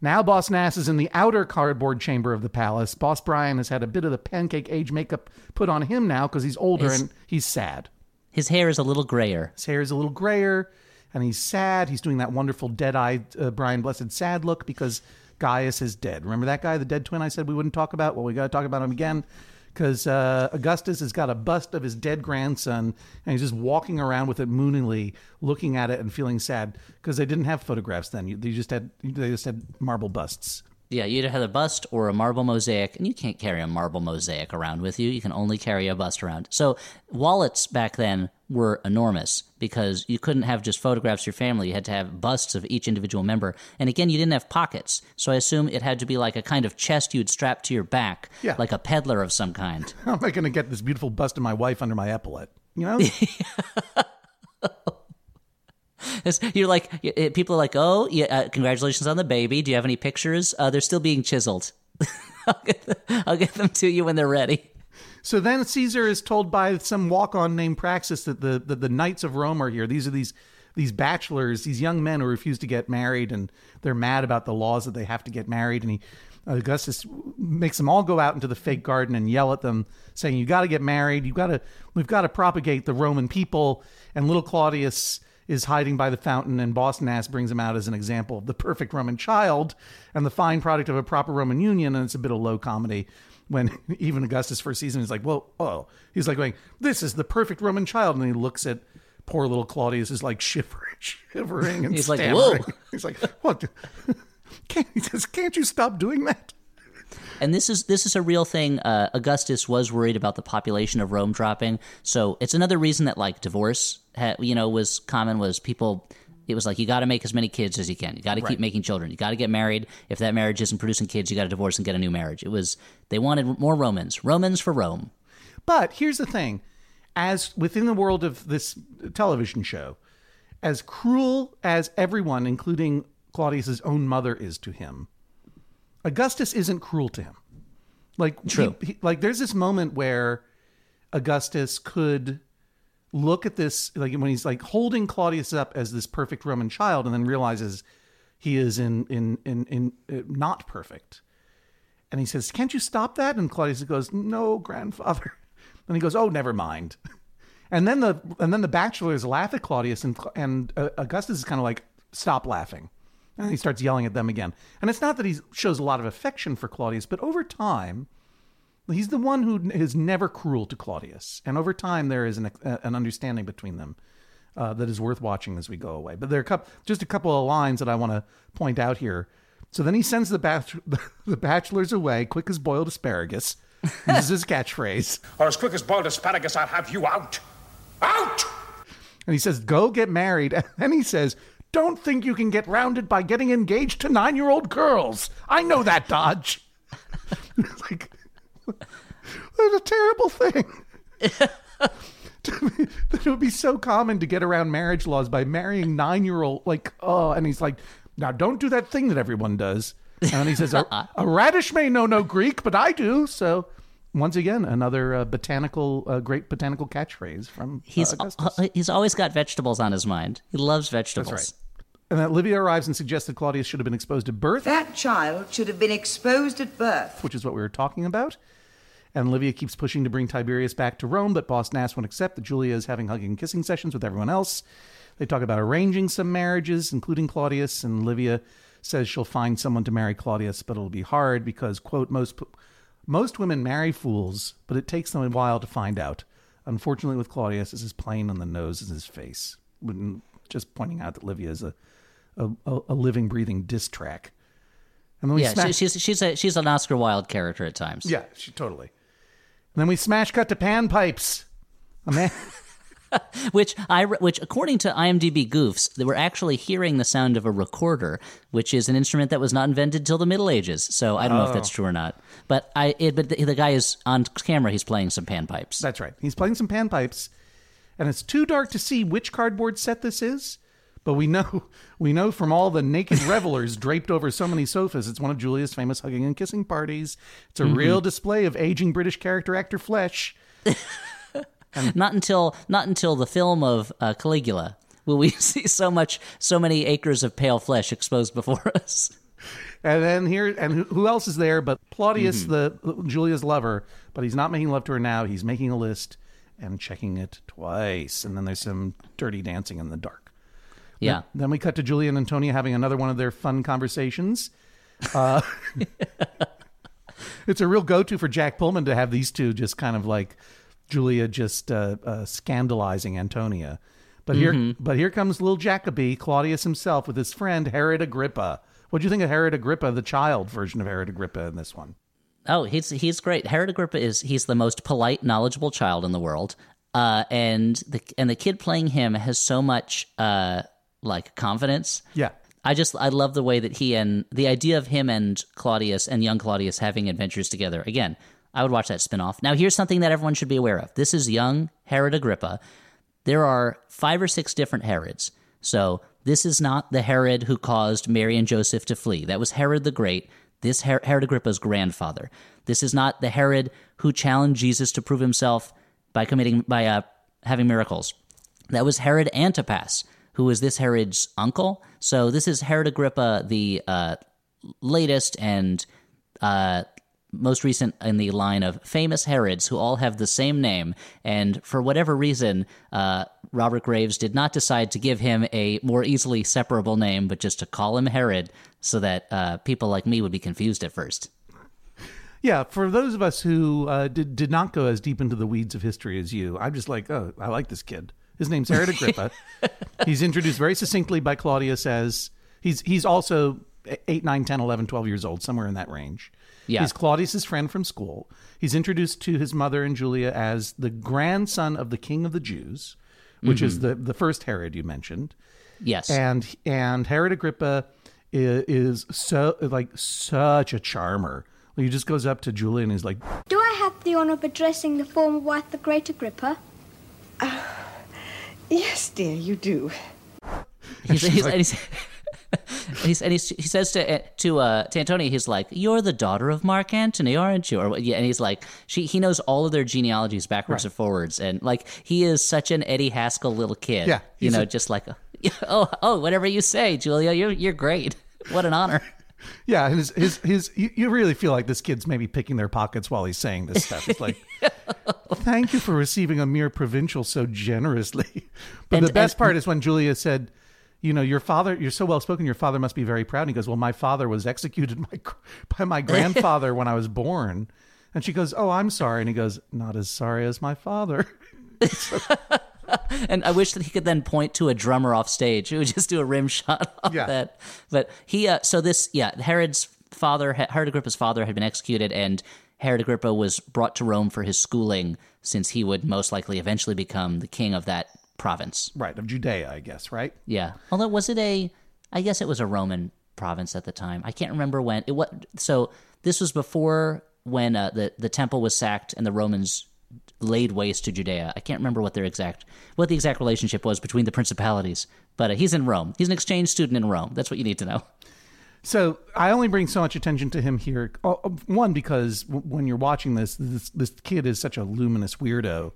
Now Boss Nass is in the outer cardboard chamber of the palace. Boss Brian has had a bit of the pancake age makeup put on him now because he's older His- and he's sad. His hair is a little grayer. His hair is a little grayer and he's sad. He's doing that wonderful dead-eyed uh, Brian Blessed sad look because Gaius is dead. Remember that guy, the dead twin I said we wouldn't talk about? Well, we got to talk about him again because uh, Augustus has got a bust of his dead grandson and he's just walking around with it moonily, looking at it and feeling sad because they didn't have photographs then. They just had they just had marble busts. Yeah, you either have a bust or a marble mosaic, and you can't carry a marble mosaic around with you. You can only carry a bust around. So wallets back then were enormous because you couldn't have just photographs of your family. You had to have busts of each individual member. And again, you didn't have pockets. So I assume it had to be like a kind of chest you'd strap to your back, Yeah. like a peddler of some kind. How am I going to get this beautiful bust of my wife under my epaulette? You know? You're like, people are like, oh, yeah, uh, congratulations on the baby. Do you have any pictures? Uh, they're still being chiseled. I'll, get the, I'll get them to you when they're ready. So then Caesar is told by some walk-on named Praxis that the, the the knights of Rome are here. These are these these bachelors, these young men who refuse to get married, and they're mad about the laws that they have to get married. And he Augustus makes them all go out into the fake garden and yell at them, saying, "You got to get married. You got to. We've got to propagate the Roman people." And little Claudius is hiding by the fountain, and Boss Nass brings him out as an example of the perfect Roman child and the fine product of a proper Roman union. And it's a bit of low comedy when even Augustus first season is like, "Well, oh," he's like going, "This is the perfect Roman child," and he looks at poor little Claudius is like shivering, shivering, and He's like, "Whoa." He's like, "What?" Can't, he says, "Can't you stop doing that?" And this is this is a real thing. Uh, Augustus was worried about the population of Rome dropping, so it's another reason that like divorce, ha- you know, was common. Was people? It was like you got to make as many kids as you can. You got to Right. keep making children. You got to get married. If that marriage isn't producing kids, you got to divorce and get a new marriage. It was they wanted more Romans. Romans for Rome. But here's the thing: as within the world of this television show, as cruel as everyone, including Claudius's own mother, is to him, Augustus isn't cruel to him. Like True. he- he- like there's this moment where Augustus could look at this like when he's like holding Claudius up as this perfect Roman child, and then realizes he is in in in in uh, not perfect. And he says, "Can't you stop that?" And Claudius goes, "No, grandfather." And he goes, "Oh, never mind." And then the and then the bachelors laugh at Claudius, and and uh, Augustus is kind of like, "Stop laughing," and he starts yelling at them again. And it's not that he shows a lot of affection for Claudius, but over time, he's the one who is never cruel to Claudius, and over time there is an an understanding between them. Uh, that is worth watching as we go away. But there are a couple, just a couple of lines that I want to point out here. So then he sends the, the bachelors away, quick as boiled asparagus. Uses his catchphrase. Or as quick as boiled asparagus, I'll have you out. Out! And he says, Go get married. And then he says, Don't think you can get rounded by getting engaged to nine year old girls. I know that, Dodge. Like, that's a terrible thing. That it would be so common to get around marriage laws by marrying nine year old, like, oh, and he's like, Now don't do that thing that everyone does. And he says, A, a radish may know no Greek, but I do. So. Once again, another uh, botanical, uh, great botanical catchphrase from uh, He's Augustus. uh, he's always got vegetables on his mind. He loves vegetables. right. And then Livia arrives and suggests that Claudius should have been exposed at birth, That child should have been exposed at birth. which is what we were talking about. And Livia keeps pushing to bring Tiberius back to Rome, but Boss Nass won't accept that Julia is having hugging and kissing sessions with everyone else. They talk about arranging some marriages, including Claudius, and Livia says she'll find someone to marry Claudius, but it'll be hard because, quote, most most women marry fools, but it takes them a while to find out. Unfortunately, with Claudius, it's as plain on the nose as his face. Just pointing out that Livia is a a, a, a living, breathing diss track. And then we yeah, smash- she's she's a she's an Oscar Wilde character at times. yeah, she totally. And then we smash cut to panpipes. A man. which I which according to IMDb goofs, they were actually hearing the sound of a recorder, which is an instrument that was not invented till the Middle Ages. So I don't know if that's Oh. true or not. But I it, but the, the guy is on camera. He's playing some panpipes. That's right. He's playing some panpipes, and it's too dark to see which cardboard set this is. But we know we know from all the naked revelers draped over so many sofas, it's one of Julia's famous hugging and kissing parties. It's a Mhm. real display of aging British character actor flesh. not until not until the film of uh, Caligula will we see so much so many acres of pale flesh exposed before us. And then here, and who- else is there but Plautius, Mhm. the Julia's lover? But he's not making love to her now. He's making a list and checking it twice. And then there's some dirty dancing in the dark. Yeah. Then, then we cut to Julia and Antonia having another one of their fun conversations. Uh, it's a real go-to for Jack Pullman to have these two just kind of like Julia just uh, uh, scandalizing Antonia. But here, Mhm. but here comes little Jacoby, Claudius himself, with his friend Herod Agrippa. What do you think of Herod Agrippa, the child version of Herod Agrippa in this one? Oh, he's he's great. Herod Agrippa is he's the most polite, knowledgeable child in the world. Uh, and the and the kid playing him has so much uh, like confidence. Yeah. I just I love the way that he and the idea of him and Claudius and young Claudius having adventures together. Again, I would watch that spin-off. Now here's something that everyone should be aware of. This is young Herod Agrippa. There are five or six different Herods. So this is not the Herod who caused Mary and Joseph to flee. That was Herod the Great. This Her- Herod Agrippa's grandfather. This is not the Herod who challenged Jesus to prove himself by committing by uh, having miracles. That was Herod Antipas, who was this Herod's uncle. So this is Herod Agrippa, the uh, latest and uh, most recent in the line of famous Herods who all have the same name. And for whatever reason, uh, Robert Graves did not decide to give him a more easily separable name, but just to call him Herod so that uh, people like me would be confused at first. Yeah, for those of us who uh, did did not go as deep into the weeds of history as you, I'm just like, oh, I like this kid. His name's Herod Agrippa. he's introduced very succinctly by Claudius as he's he's also 8, 9, 10, 11, 12 years old, somewhere in that range. Yeah. He's Claudius's friend from school. He's introduced to his mother and Julia as the grandson of the king of the Jews, which is Mhm. the the first Herod you mentioned. Yes. And and Herod Agrippa is, is so like such a charmer. He just goes up to Julia and he's like, Do I have the honour of addressing the former wife, the great Agrippa? Yes, dear, you do. He's, he's, and he's, he's, and he's, he says to to uh, to Antonia, he's like, "You're the daughter of Mark Antony, aren't you?" Or yeah, and he's like, she he knows all of their genealogies backwards and forwards, and like he is such an Eddie Haskell little kid. Yeah, you know, a- just like, oh oh, whatever you say, Julia, you're you're great. What an honor. Yeah, and his his his you, you really feel like this kid's maybe picking their pockets while he's saying this stuff. It's like, thank you for receiving a mere provincial so generously. But And- the best and- part is when Julia said, "You know, your father, you're so well spoken. Your father must be very proud." And he goes, "Well, my father was executed my, by my grandfather when I was born." And she goes, "Oh, I'm sorry." And he goes, "Not as sorry as my father." and I wish that he could then point to a drummer off stage who would just do a rim shot of Yeah. that. But he, uh, so this, yeah, Herod's father, Herod Agrippa's father had been executed, and Herod Agrippa was brought to Rome for his schooling, since he would most likely eventually become the king of that province. Right of Judea, I guess. Right. Yeah. Although was it a? I guess it was a Roman province at the time. I can't remember when it. What? So this was before when uh, the the temple was sacked and the Romans laid waste to Judea. I can't remember what their exact what the exact relationship was between the principalities. But uh, he's in Rome. He's an exchange student in Rome. That's what you need to know. So I only bring so much attention to him here. One because when you're watching this, this, this kid is such a luminous weirdo,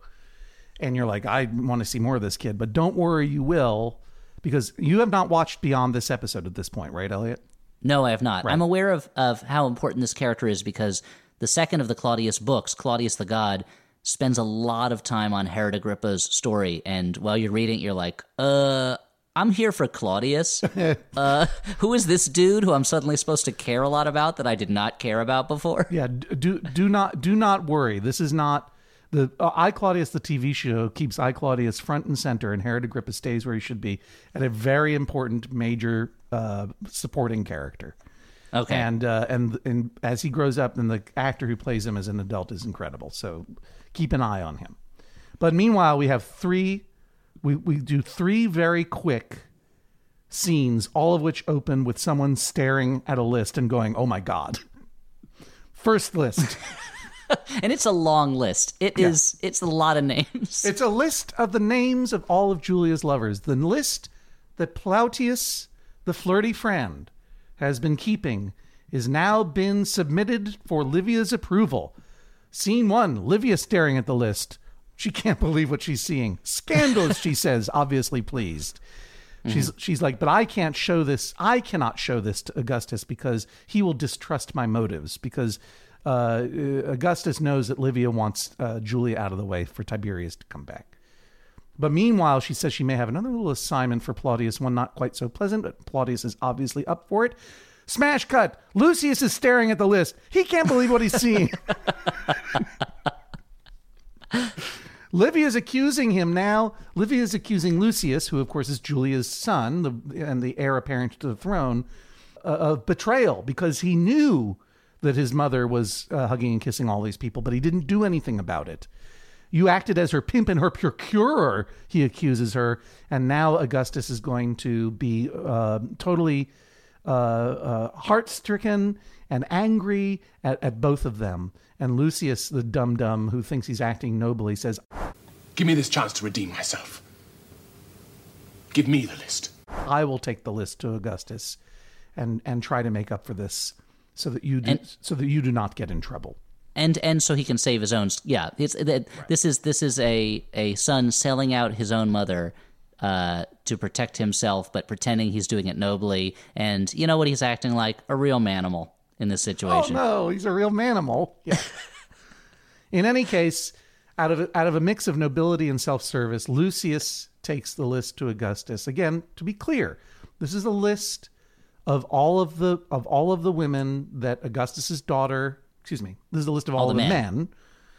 and you're like, I want to see more of this kid. But don't worry, you will, because you have not watched beyond this episode at this point, right, Elliott? No, I have not. Right. I'm aware of, of how important this character is because the second of the Claudius books, Claudius the God, spends a lot of time on Herod Agrippa's story. And while you're reading, it, you're like, uh, I'm here for Claudius. uh, who is this dude who I'm suddenly supposed to care a lot about that I did not care about before? Yeah, do do not do not worry. This is not the uh, I Claudius the TV show keeps I Claudius front and center, and Herod Agrippa stays where he should be, and a very important major uh, supporting character. Okay. and uh, and and as he grows up, and the actor who plays him as an adult is incredible. So keep an eye on him. But meanwhile, we have three. We we do three very quick scenes, all of which open with someone staring at a list and going, "Oh my god." First list. and it's a long list. It is. It's a lot of names. It's a list of the names of all of Julia's lovers. The list that Plautius, the flirty friend, has been keeping is now been submitted for Livia's approval. Scene one Livia staring at the list. She can't believe what she's seeing. Scandalous, she says, obviously pleased. She's mm-hmm. she's like, but I can't show this. I cannot show this to Augustus because he will distrust my motives. Because uh, Augustus knows that Livia wants uh, Julia out of the way for Tiberius to come back. But meanwhile, she says she may have another little assignment for Plautius, one not quite so pleasant, but Plautius is obviously up for it. Smash cut. Lucius is staring at the list. He can't believe what he's seeing. Livia is accusing him now. Livia is accusing Lucius, who of course is Julia's son the, and the heir apparent to the throne, uh, of betrayal because he knew that his mother was uh, hugging and kissing all these people, but he didn't do anything about it. You acted as her pimp and her procurer, he accuses her, and now Augustus is going to be uh, totally uh, uh, heart stricken and angry at, at both of them. And Lucius, the dum dum who thinks he's acting nobly, says, Give me this chance to redeem myself. Give me the list. I will take the list to Augustus and, and try to make up for this so that you do, And- so that you do not get in trouble. and and so he can save his own. Yeah, it's that this is this is a a son selling out his own mother uh, to protect himself, but pretending he's doing it nobly. And you know what? He's acting like a real manimal in this situation. Oh no, he's a real manimal. Yeah. In any case, out of out of a mix of nobility and self-service, Lucius takes the list to Augustus. Again, to be clear, this is a list of all of the of all of the women that Augustus's daughter, excuse me, this is a list of all, All of the the men. men.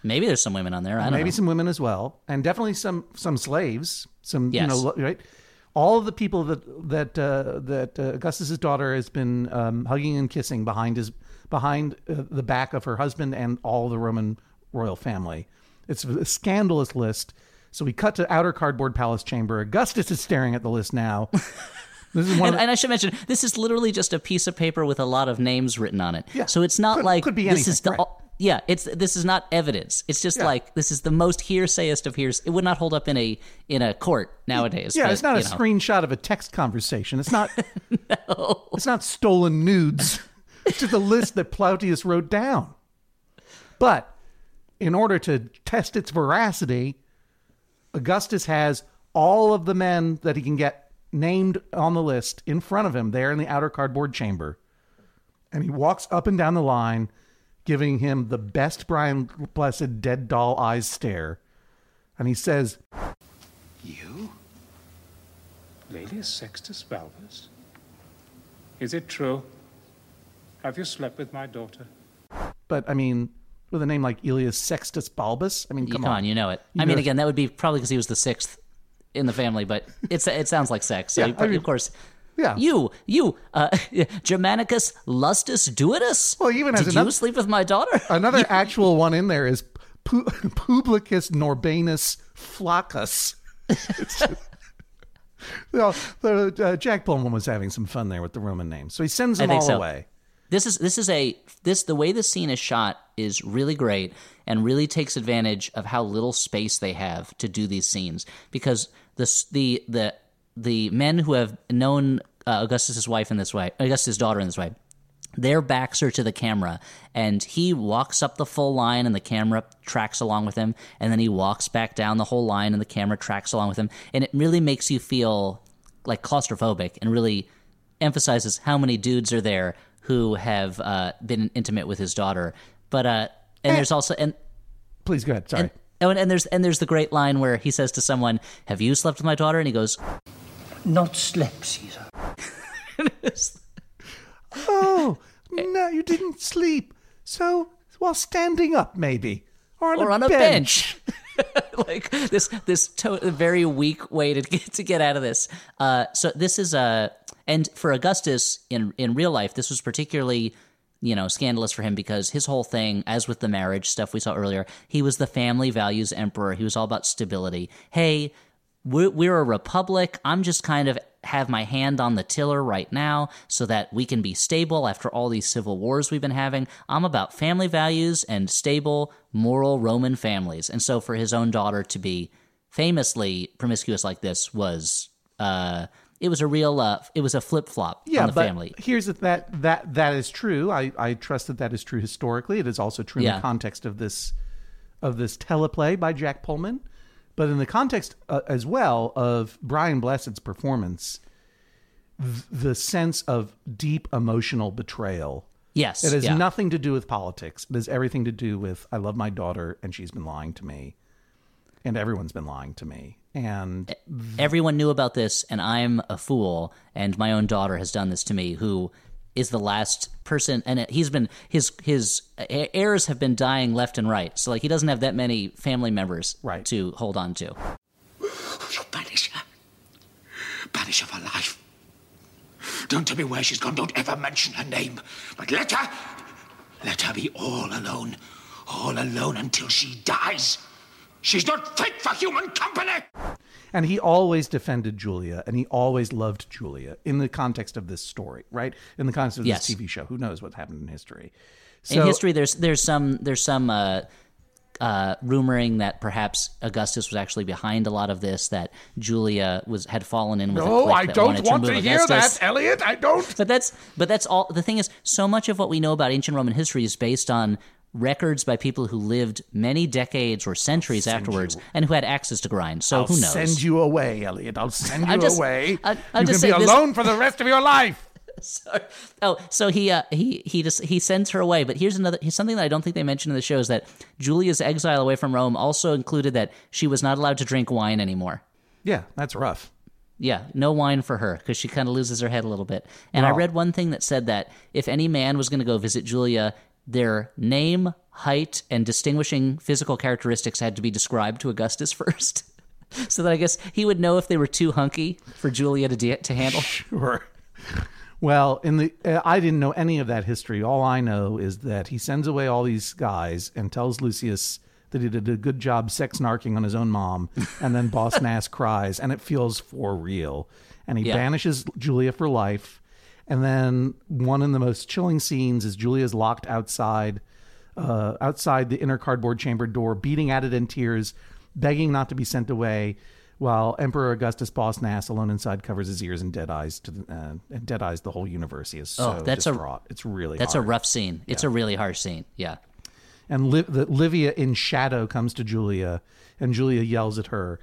Maybe there's some women on there. I don't maybe know. some women as well, and definitely some some slaves. Some you know right. All of the people that that uh, that uh, Augustus's daughter has been um, hugging and kissing behind his behind uh, the back of her husband and all the Roman royal family. It's a scandalous list. So we cut to outer cardboard palace chamber. Augustus is staring at the list now. This is one. And, of, and I should mention, this is literally just a piece of paper with a lot of names written on it. Yeah. So it's not Could- like could be this is the. anything, right. Yeah, it's this is not evidence. It's just Yeah. like this is the most hearsayest of hears. It would not hold up in a in a court nowadays. yeah, but, it's not a know. screenshot of a text conversation. It's not. no. It's not stolen nudes. It's just a list that Plautius wrote down. But in order to test its veracity, Augustus has all of the men that he can get named on the list in front of him there in the outer cardboard chamber. And he walks up and down the line, giving him the best Brian Blessed dead doll eyes stare. And he says, You? Laelius Sextus Balbus? Is it true? Have you slept with my daughter? but I mean, with a name like Elias Sextus Balbus, I mean, come, Come on, you know it. You I mean, know- again, that would be probably because he was the sixth in the family, but it's it sounds like sex. So Yeah, you- I mean- of course. Yeah. You, you, uh, Germanicus Lustus Duitus? Well, even as Did another- you sleep with my daughter? Another actual one in there is Pu- Publicus Norbanus Flaccus. Well, the, uh, Jack Pullman was having some fun there with the Roman names, so he sends them all so. away. This is this is a this the way this scene is shot is really great and really takes advantage of how little space they have to do these scenes because the the the the men who have known uh, Augustus's wife in this way, Augustus's daughter in this way, their backs are to the camera and he walks up the full line and the camera tracks along with him and then he walks back down the whole line and the camera tracks along with him and it really makes you feel like claustrophobic and really emphasizes how many dudes are there who have uh, been intimate with his daughter but uh and there's also and Please go ahead. Sorry. and, oh, and, and there's and there's the great line where he says to someone have you slept with my daughter and he goes not slept, Caesar. oh, no, you didn't sleep. So, while standing up, maybe. Or on, or a, on a bench. bench. like this this to- very weak way to get to get out of this. Uh, so this is a and for Augustus in in real life, this was particularly you know scandalous for him because his whole thing, as with the marriage stuff we saw earlier, he was the family values emperor. He was all about stability. Hey, we're, a republic. I'm just kind of have my hand on the tiller right now so that we can be stable after all these civil wars we've been having. I'm about family values and stable, moral Roman families. And so for his own daughter to be famously promiscuous like this was uh it was a real uh it was a flip-flop Yeah, on the but family. here's the, that that that is true. I I trust that that is true historically. It is also true in the context of this of this teleplay by Jack Pullman, but in the context uh, as well of Brian Blessed's performance, th- the sense of deep emotional betrayal. Yes, it has yeah. nothing to do with politics. It has everything to do with I love my daughter and she's been lying to me, and everyone's been lying to me, and Everyone knew about this, and I'm a fool, and my own daughter has done this to me, who is the last person, and he's been his his heirs have been dying left and right, so like he doesn't have that many family members right. to hold on to. You banish her. Banish her for life. Don't tell me where she's gone. Don't ever mention her name. But let her. Let her be all alone. All alone until she dies. She's not fit for human company. And he always defended Julia and he always loved Julia in the context of this story, right? In the context of Yes. this TV show. Who knows what happened in history? in history, there's there's some there's some uh, uh, rumoring that perhaps Augustus was actually behind a lot of this. That Julia was had fallen in with. a No, clique I that don't wanted want to remove hear Augustus. that, Elliott. I don't. But that's but that's all. The thing is, so much of what we know about ancient Roman history is based on records by people who lived many decades or centuries afterwards and who had access to grind. So I'll who knows? send you away, Elliott. I'll send you just- away. I- I'm you just can be saying this- alone for the rest of your life. Oh, so he uh, he he just he sends her away. But here's another here's something that I don't think they mentioned in the show is that Julia's exile away from Rome also included that she was not allowed to drink wine anymore. Yeah, that's rough. Yeah, no wine for her because she kind of loses her head a little bit. And I read one thing that said that if any man was going to go visit Julia, their name, height, and distinguishing physical characteristics had to be described to Augustus first. so that I guess he would know if they were too hunky for Julia to, de- to handle. Sure. Well, in the uh, I didn't know any of that history. All I know is that he sends away all these guys and tells Lucius that he did a good job sex narking on his own mom, and then Boss Nass cries, and it feels for real. And he Yeah. banishes Julia for life. And then one of the most chilling scenes is Julia's locked outside, uh, outside the inner cardboard chamber door, beating at it in tears, begging not to be sent away, while Emperor Augustus Boss Nass, alone inside, covers his ears and dead eyes to the, uh, and dead eyes the whole universe. He is so oh, that's distraught. it's really that's hard. a rough scene. It's a really harsh scene. Yeah. And Liv- the, Livia in shadow comes to Julia, and Julia yells at her.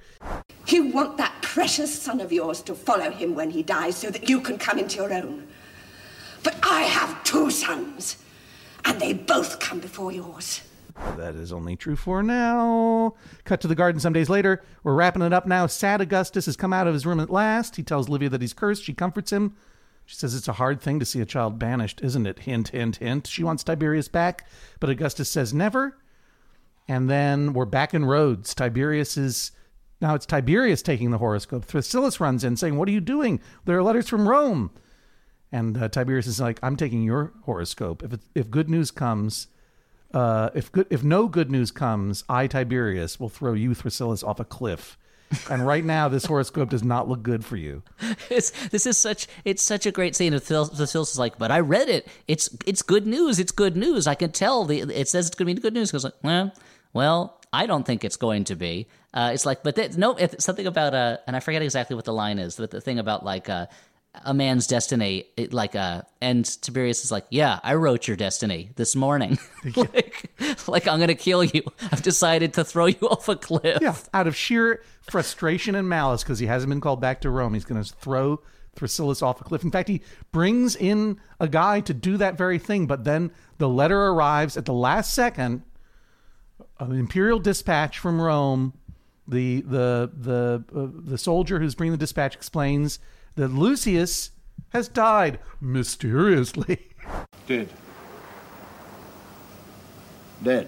You want that precious son of yours to follow him when he dies so that you can come into your own. But I have two sons, and they both come before yours. That is only true for now. Cut to the garden some days later. We're wrapping it up now. Sad Augustus has come out of his room at last. He tells Livia that he's cursed. She comforts him. She says it's a hard thing to see a child banished, isn't it? Hint, hint, hint. She wants Tiberius back, but Augustus says never. And then we're back in Rhodes. Tiberius is now it's Tiberius taking the horoscope. Thrasyllus runs in saying, "What are you doing? There are letters from Rome." And uh, Tiberius is like, "I'm taking your horoscope. If it, if good news comes, uh, if good if no good news comes, I Tiberius will throw you Thrasyllus off a cliff." and right now, this horoscope does not look good for you. It's, this is such it's such a great scene. Phil's is like, but I read it. It's it's good news. It's good news. I can tell. The it says it's going to be good news. Because like, well, well, I don't think it's going to be. Uh, it's like, but that, no, it's something about uh, and I forget exactly what the line is. But the thing about like uh, a man's destiny, it, like uh, and Tiberius is like, yeah, I wrote your destiny this morning. like, like I'm going to kill you. I've decided to throw you off a cliff. Yeah, out of sheer frustration and malice because he hasn't been called back to Rome, he's going to throw Thrasyllus off a cliff. In fact, he brings in a guy to do that very thing, but then the letter arrives at the last second. An imperial dispatch from Rome the the the uh, the soldier who's bringing the dispatch explains that Lucius has died mysteriously. Dead. Dead.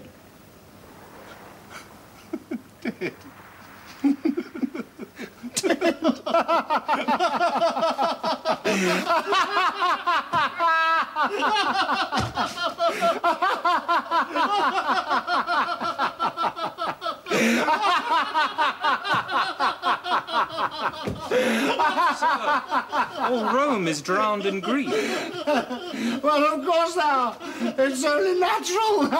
Dead. All Rome is drowned in grief. well, of course now. It's only natural.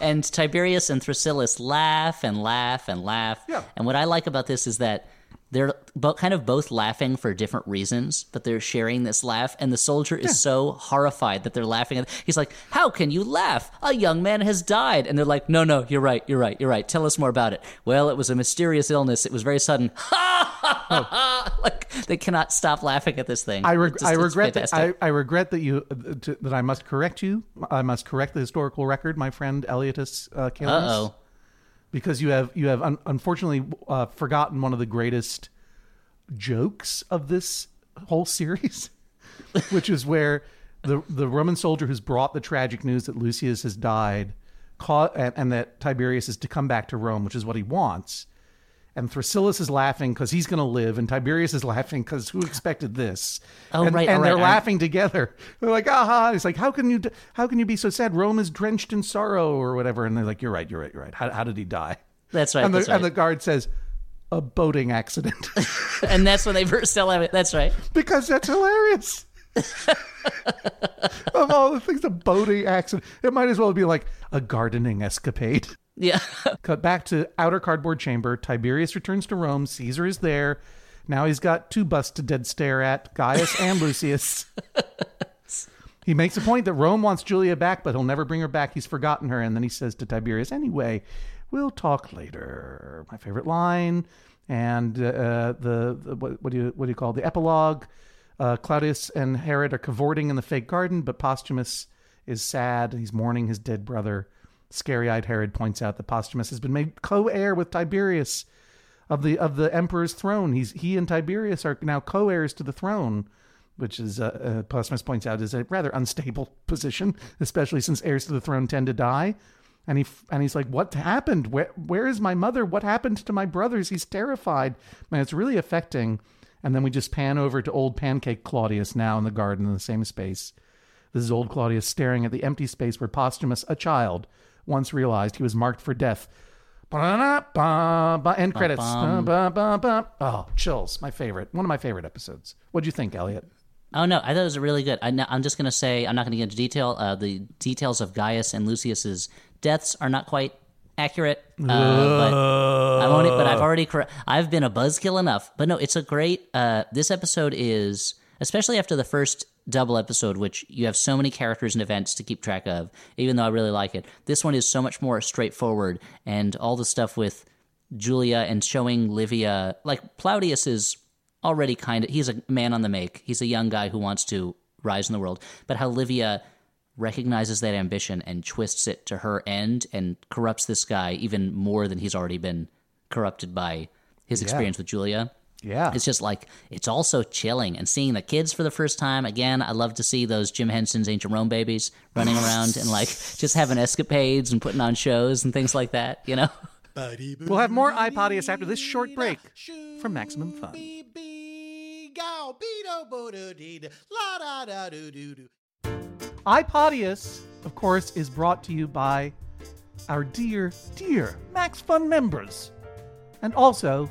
and Tiberius and Thrasyllus laugh and laugh and laugh. Yeah. And what I like about this is that they're bo- kind of both laughing for different reasons, but they're sharing this laugh. And the soldier is so horrified that they're laughing. At- He's like, "How can you laugh? A young man has died." And they're like, "No, no, you're right, you're right, you're right. Tell us more about it." Well, it was a mysterious illness. It was very sudden. like they cannot stop laughing at this thing. I, just- I regret that I. I regret that you uh, to, that I must correct you. I must correct the historical record, my friend Eliotus uh. Uh-oh. Because you have you have un- unfortunately uh, forgotten one of the greatest jokes of this whole series, which is where the the Roman soldier who's brought the tragic news that Lucius has died, and, and that Tiberius is to come back to Rome, which is what he wants. And Thrasyllus is laughing because he's going to live, and Tiberius is laughing because who expected this? Oh, and, right, and all they're right, laughing together. They're like, "Aha!" He's like, "How can you? How can you be so sad? Rome is drenched in sorrow, or whatever." And they're like, "You're right. You're right. You're right. How, how did he die?" That's right, And the, that's and the guard says, "A boating accident," and that's when they burst out laughing. That's right. because that's hilarious. of all the things, a boating accident. It might as well be like a gardening escapade. Yeah. Cut back to outer cardboard chamber. Tiberius returns to Rome. Caesar is there. Now he's got two busts to dead stare at Gaius and Lucius. He makes a point that Rome wants Julia back, but he'll never bring her back. He's forgotten her. And then he says to Tiberius, Anyway, we'll talk later. My favorite line. And uh, the, the what, what do you what do you call it? the epilogue? Uh, Claudius and Herod are cavorting in the fake garden, but Posthumus is sad. He's mourning his dead brother. Scary-eyed Herod points out that Posthumus has been made co-heir with Tiberius of the of the emperor's throne. He's he and Tiberius are now co-heirs to the throne, which is uh, uh, Posthumus points out is a rather unstable position, especially since heirs to the throne tend to die. And he and he's like, "What happened? Where where is my mother? What happened to my brothers?" He's terrified. Man, it's really affecting. And then we just pan over to old pancake Claudius now in the garden in the same space. This is old Claudius staring at the empty space where Posthumus, a child, once realized he was marked for death. Ba-da-da-ba-ba. End credits. Ba-ba-ba. Oh, chills. My favorite. One of my favorite episodes. What'd you think, Elliott? Oh no, I thought it was really good. I, am just gonna say I'm not gonna get into detail. Uh, the details of Gaius and Lucius's deaths are not quite accurate, uh, but I'm only, but I've already cor- I've been a buzzkill enough. But no, it's a great. Uh, this episode is especially after the first double episode, which you have so many characters and events to keep track of. Even though I really like it, this one is so much more straightforward, and all the stuff with Julia and showing Livia like Plautius is already kind of he's a man on the make. He's a young guy who wants to rise in the world, but how Livia recognizes that ambition and twists it to her end and corrupts this guy even more than he's already been corrupted by his Yeah. experience with Julia. Yeah. It's just like it's also chilling and seeing the kids for the first time. Again, I love to see those Jim Henson's Ancient Rome babies running around and like just having escapades and putting on shows and things like that, you know? We'll have more iPodius after this short break from Maximum Fun. IPodius, of course, is brought to you by our dear, dear Max Fun members. And also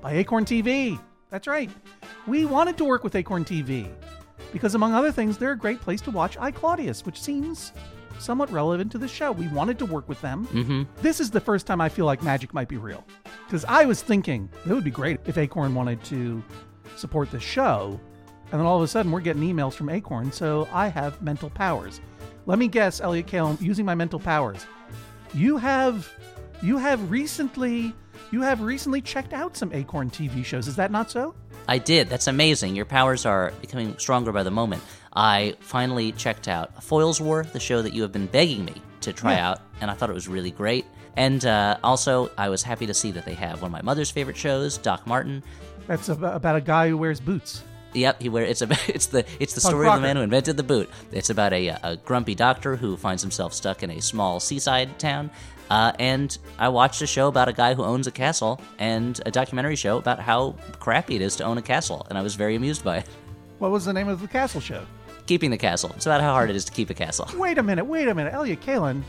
by Acorn TV. That's right. We wanted to work with Acorn TV because, among other things, they're a great place to watch iClaudius, which seems somewhat relevant to the show. We wanted to work with them. Mm-hmm. This is the first time I feel like magic might be real. Because I was thinking it would be great if Acorn wanted to support the show. And then all of a sudden, we're getting emails from Acorn, so I have mental powers. Let me guess, Elliott Kale, using my mental powers. You have, you have recently, you have recently checked out some Acorn TV shows. Is that not so? I did. That's amazing. Your powers are becoming stronger by the moment. I finally checked out Foyle's War, the show that you have been begging me to try Yeah. out, and I thought it was really great. And uh, also, I was happy to see that they have one of my mother's favorite shows, Doc Martin. That's about a guy who wears boots. Yep, he wear it's a it's the it's the Punk story of the man who invented the boot. It's about a, a grumpy doctor who finds himself stuck in a small seaside town. Uh, and I watched a show about a guy who owns a castle and a documentary show about how crappy it is to own a castle, and I was very amused by it. What was the name of the castle show? Keeping the castle. It's about how hard it is to keep a castle. Wait a minute, wait a minute. Elliott Kalan,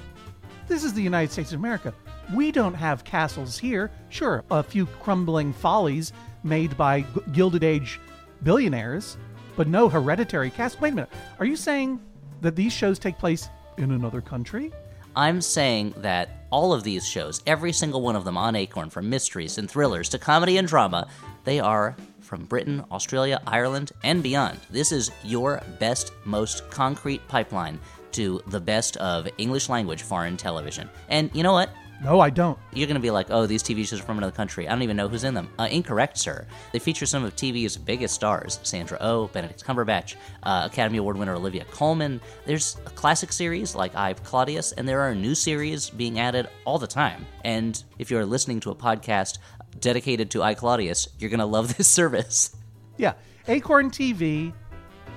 this is the United States of America. We don't have castles here. Sure, a few crumbling follies made by G- Gilded Age billionaires, but no hereditary castle. Wait a minute. Are you saying that these shows take place in another country? I'm saying that all of these shows, every single one of them on Acorn, from mysteries and thrillers to comedy and drama, they are from Britain, Australia, Ireland, and beyond. This is your best, most concrete pipeline to the best of English language foreign television. And you know what? No, I don't. You're going to be like, oh, these TV shows are from another country. I don't even know who's in them. Uh, incorrect, sir. They feature some of TV's biggest stars Sandra Oh, Benedict Cumberbatch, uh, Academy Award winner Olivia Colman. There's a classic series like I Have Claudius, and there are new series being added all the time. And if you're listening to a podcast dedicated to I, Claudius, you're going to love this service. Yeah, Acorn TV.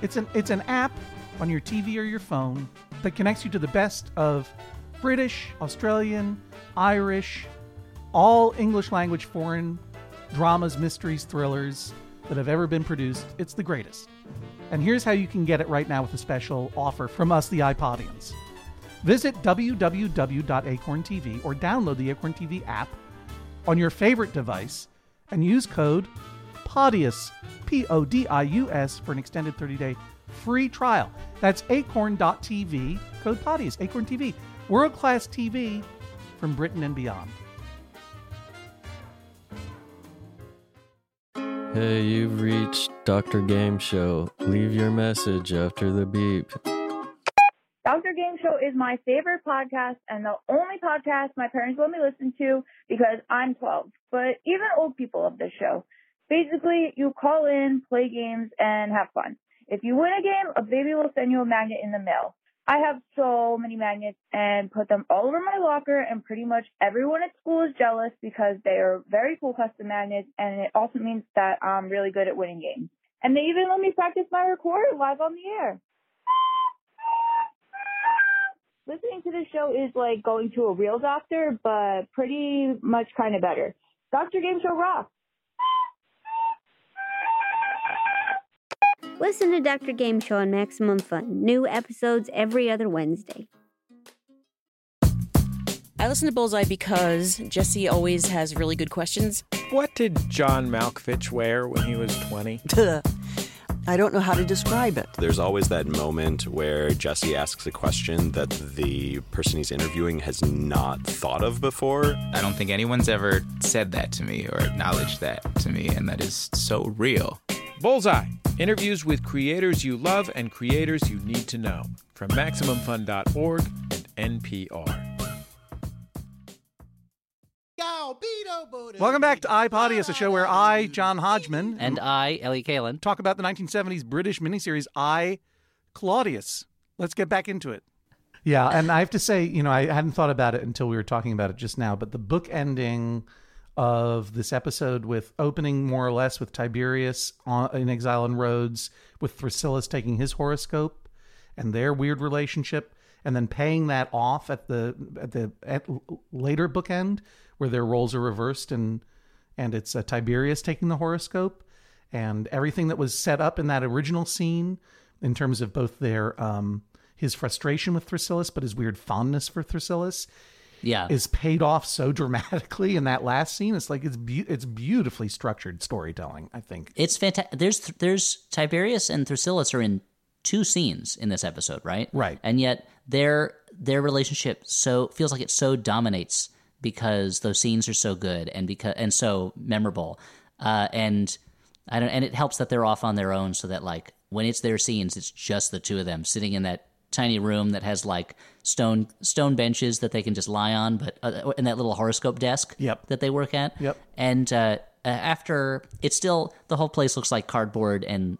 It's an it's an app on your TV or your phone that connects you to the best of British, Australian, Irish, all English language foreign dramas, mysteries, thrillers that have ever been produced. It's the greatest. And here's how you can get it right now with a special offer from us, the iPodians. Visit www.acorntv or download the Acorn TV app on your favorite device and use code PODIUS, P O D I U S, for an extended 30 day free trial. That's acorn.tv, code PODIUS, Acorn TV, world class TV from Britain and beyond. Hey, you've reached Dr. Game Show. Leave your message after the beep. Dr. Game Show is my favorite podcast and the only podcast my parents let me listen to because I'm 12. But even old people love this show. Basically, you call in, play games, and have fun. If you win a game, a baby will send you a magnet in the mail. I have so many magnets and put them all over my locker and pretty much everyone at school is jealous because they are very cool custom magnets and it also means that I'm really good at winning games. And they even let me practice my recorder live on the air. Listening to this show is like going to a real doctor, but pretty much kind of better. Dr. Game Show rocks. Listen to Dr. Game Show on Maximum Fun. New episodes every other Wednesday. I listen to Bullseye because Jesse always has really good questions. What did John Malkovich wear when he was 20? I don't know how to describe it. There's always that moment where Jesse asks a question that the person he's interviewing has not thought of before. I don't think anyone's ever said that to me or acknowledged that to me, and that is so real. Bullseye interviews with creators you love and creators you need to know from MaximumFun.org and NPR. Welcome back to iPodius, a show where I, John Hodgman, And I, Ellie Kalan, talk about the 1970s British miniseries I, Claudius. Let's get back into it. Yeah, and I have to say, you know, I hadn't thought about it until we were talking about it just now, but the book ending of this episode with opening more or less with Tiberius on, in exile on Rhodes, with Thrasyllus taking his horoscope and their weird relationship, and then paying that off at the at the at later bookend where their roles are reversed and and it's uh, Tiberius taking the horoscope and everything that was set up in that original scene in terms of both their um his frustration with Thrasyllus but his weird fondness for Thrasyllus Yeah. is paid off so dramatically in that last scene it's like it's be- it's beautifully structured storytelling I think It's fantastic. There's there's Tiberius and Thrasyllus are in two scenes in this episode, right? Right. And yet their their relationship so feels like it so dominates because those scenes are so good and because and so memorable. Uh, and I don't and it helps that they're off on their own so that like when it's their scenes, it's just the two of them sitting in that tiny room that has like stone stone benches that they can just lie on, but uh, in that little horoscope desk Yep. that they work at. Yep. And uh, uh, after it's still the whole place looks like cardboard and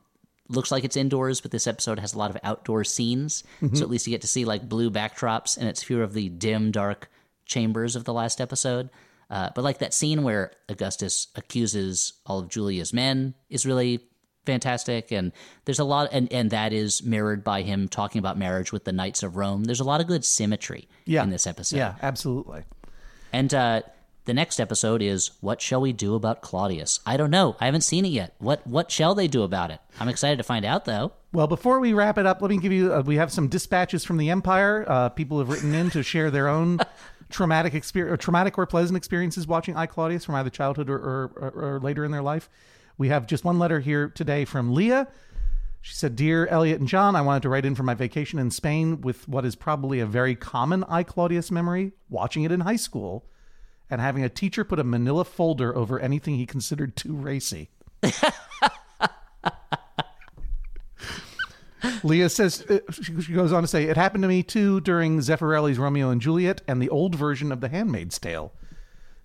looks like it's indoors, but this episode has a lot of outdoor scenes. Mhm. So at least you get to see like blue backdrops, and it's fewer of the dim, dark chambers of the last episode. Uh, but like that scene where Augustus accuses all of Julia's men is really fantastic, and there's a lot, and and that is mirrored by him talking about marriage with the Knights of Rome. There's a lot of good symmetry Yeah. in this episode. Yeah, absolutely. And uh, the next episode is what shall we do about Claudius? I don't know. I haven't seen it yet. What what shall they do about it? I'm excited to find out though. Well, before we wrap it up, let me give you. Uh, we have some dispatches from the Empire. Uh, people have written in to share their own traumatic experience, or traumatic or pleasant experiences watching I Claudius from either childhood or, or, or, or later in their life. We have just one letter here today from Leah. She said, "Dear Elliott and John, I wanted to write in for my vacation in Spain with what is probably a very common I Claudius memory: watching it in high school." And having a teacher put a manila folder over anything he considered too racy. Leah says, uh, she goes on to say, it happened to me too during Zeffirelli's Romeo and Juliet and the old version of The Handmaid's Tale.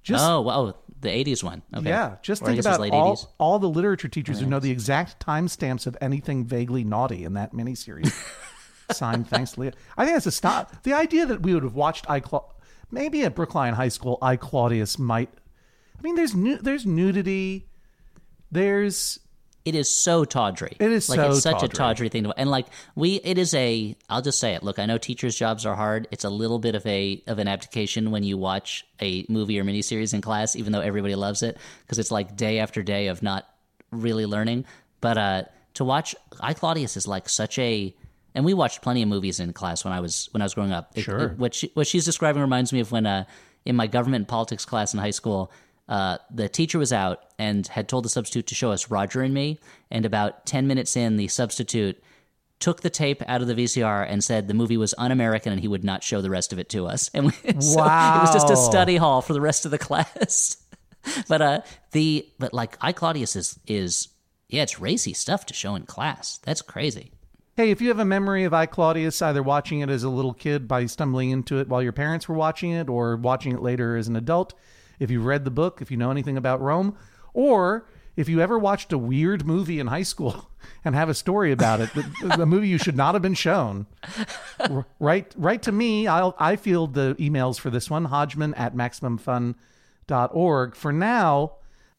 Just, oh, wow, the '80s one. Okay. Yeah, just Or think guess it was about all, 80s. all the literature teachers who know the exact timestamps of anything vaguely naughty in that miniseries. Signed, thanks, Leah. I think that's a stop. The idea that we would have watched I Cla- maybe at Brookline High School, I Claudius might. I mean, there's nu- there's nudity. There's It is so tawdry. It is like so it's such tawdry. a tawdry thing to watch. and like we it is a I'll just say it. Look, I know teachers' jobs are hard. It's a little bit of a of an abdication when you watch a movie or miniseries in class, even though everybody loves it, because it's like day after day of not really learning. But uh to watch I Claudius is like such a and we watched plenty of movies in class when I was when I was growing up. It- Sure. it- what she, what she's describing reminds me of when uh in my government politics class in high school uh, the teacher was out and had told the substitute to show us Roger and Me. And about 10 minutes in, the substitute took the tape out of the VCR and said the movie was un American and he would not show the rest of it to us. And we, so it was just a study hall for the rest of the class. but uh, the but like I Claudius is is yeah, it's racy stuff to show in class. That's crazy. Hey, if you have a memory of I Claudius, either watching it as a little kid by stumbling into it while your parents were watching it, or watching it later as an adult, if you read the book, if you know anything about Rome, or if you ever watched a weird movie in high school and have a story about it, the, the movie you should not have been shown, write write to me. I'll I field the emails for this one, Hodgman at maximumfun.org. For now,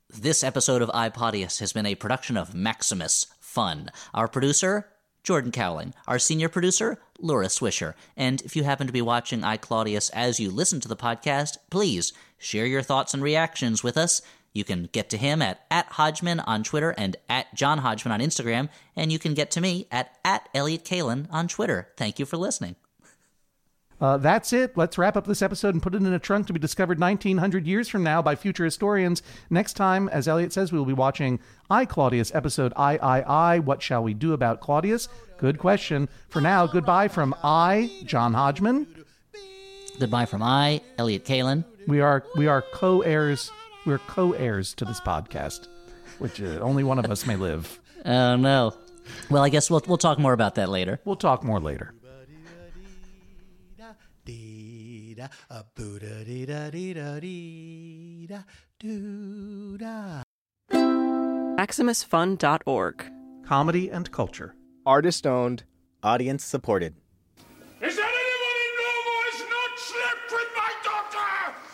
This episode of I, Podius has been a production of Maximus Fun. Our producer, Jordan Kauwling. Our senior producer, Laura Swisher. And if you happen to be watching I Claudius as you listen to the podcast, please share your thoughts and reactions with us. You can get to him at, at Hodgman on Twitter and at John Hodgman on Instagram, and you can get to me at, at Elliott Kalan on Twitter. Thank you for listening. Uh, that's it. Let's wrap up this episode and put it in a trunk to be discovered 1900 years from now by future historians. Next time, as Elliott says, we will be watching I Claudius episode I I I. What shall we do about Claudius? Good question. For now, goodbye from I, John Hodgman. Goodbye from I, Elliott Kalan. We are we are co-heirs. We're co-heirs to this podcast, which uh, only one of us may live. Oh, no. Well, I guess we'll, we'll talk more about that later. We'll talk more later. Dee-da, a boo-da-dee-da-dee-da-dee-da, doo-da. MaximusFun.org. Comedy and culture. Artist owned, audience supported.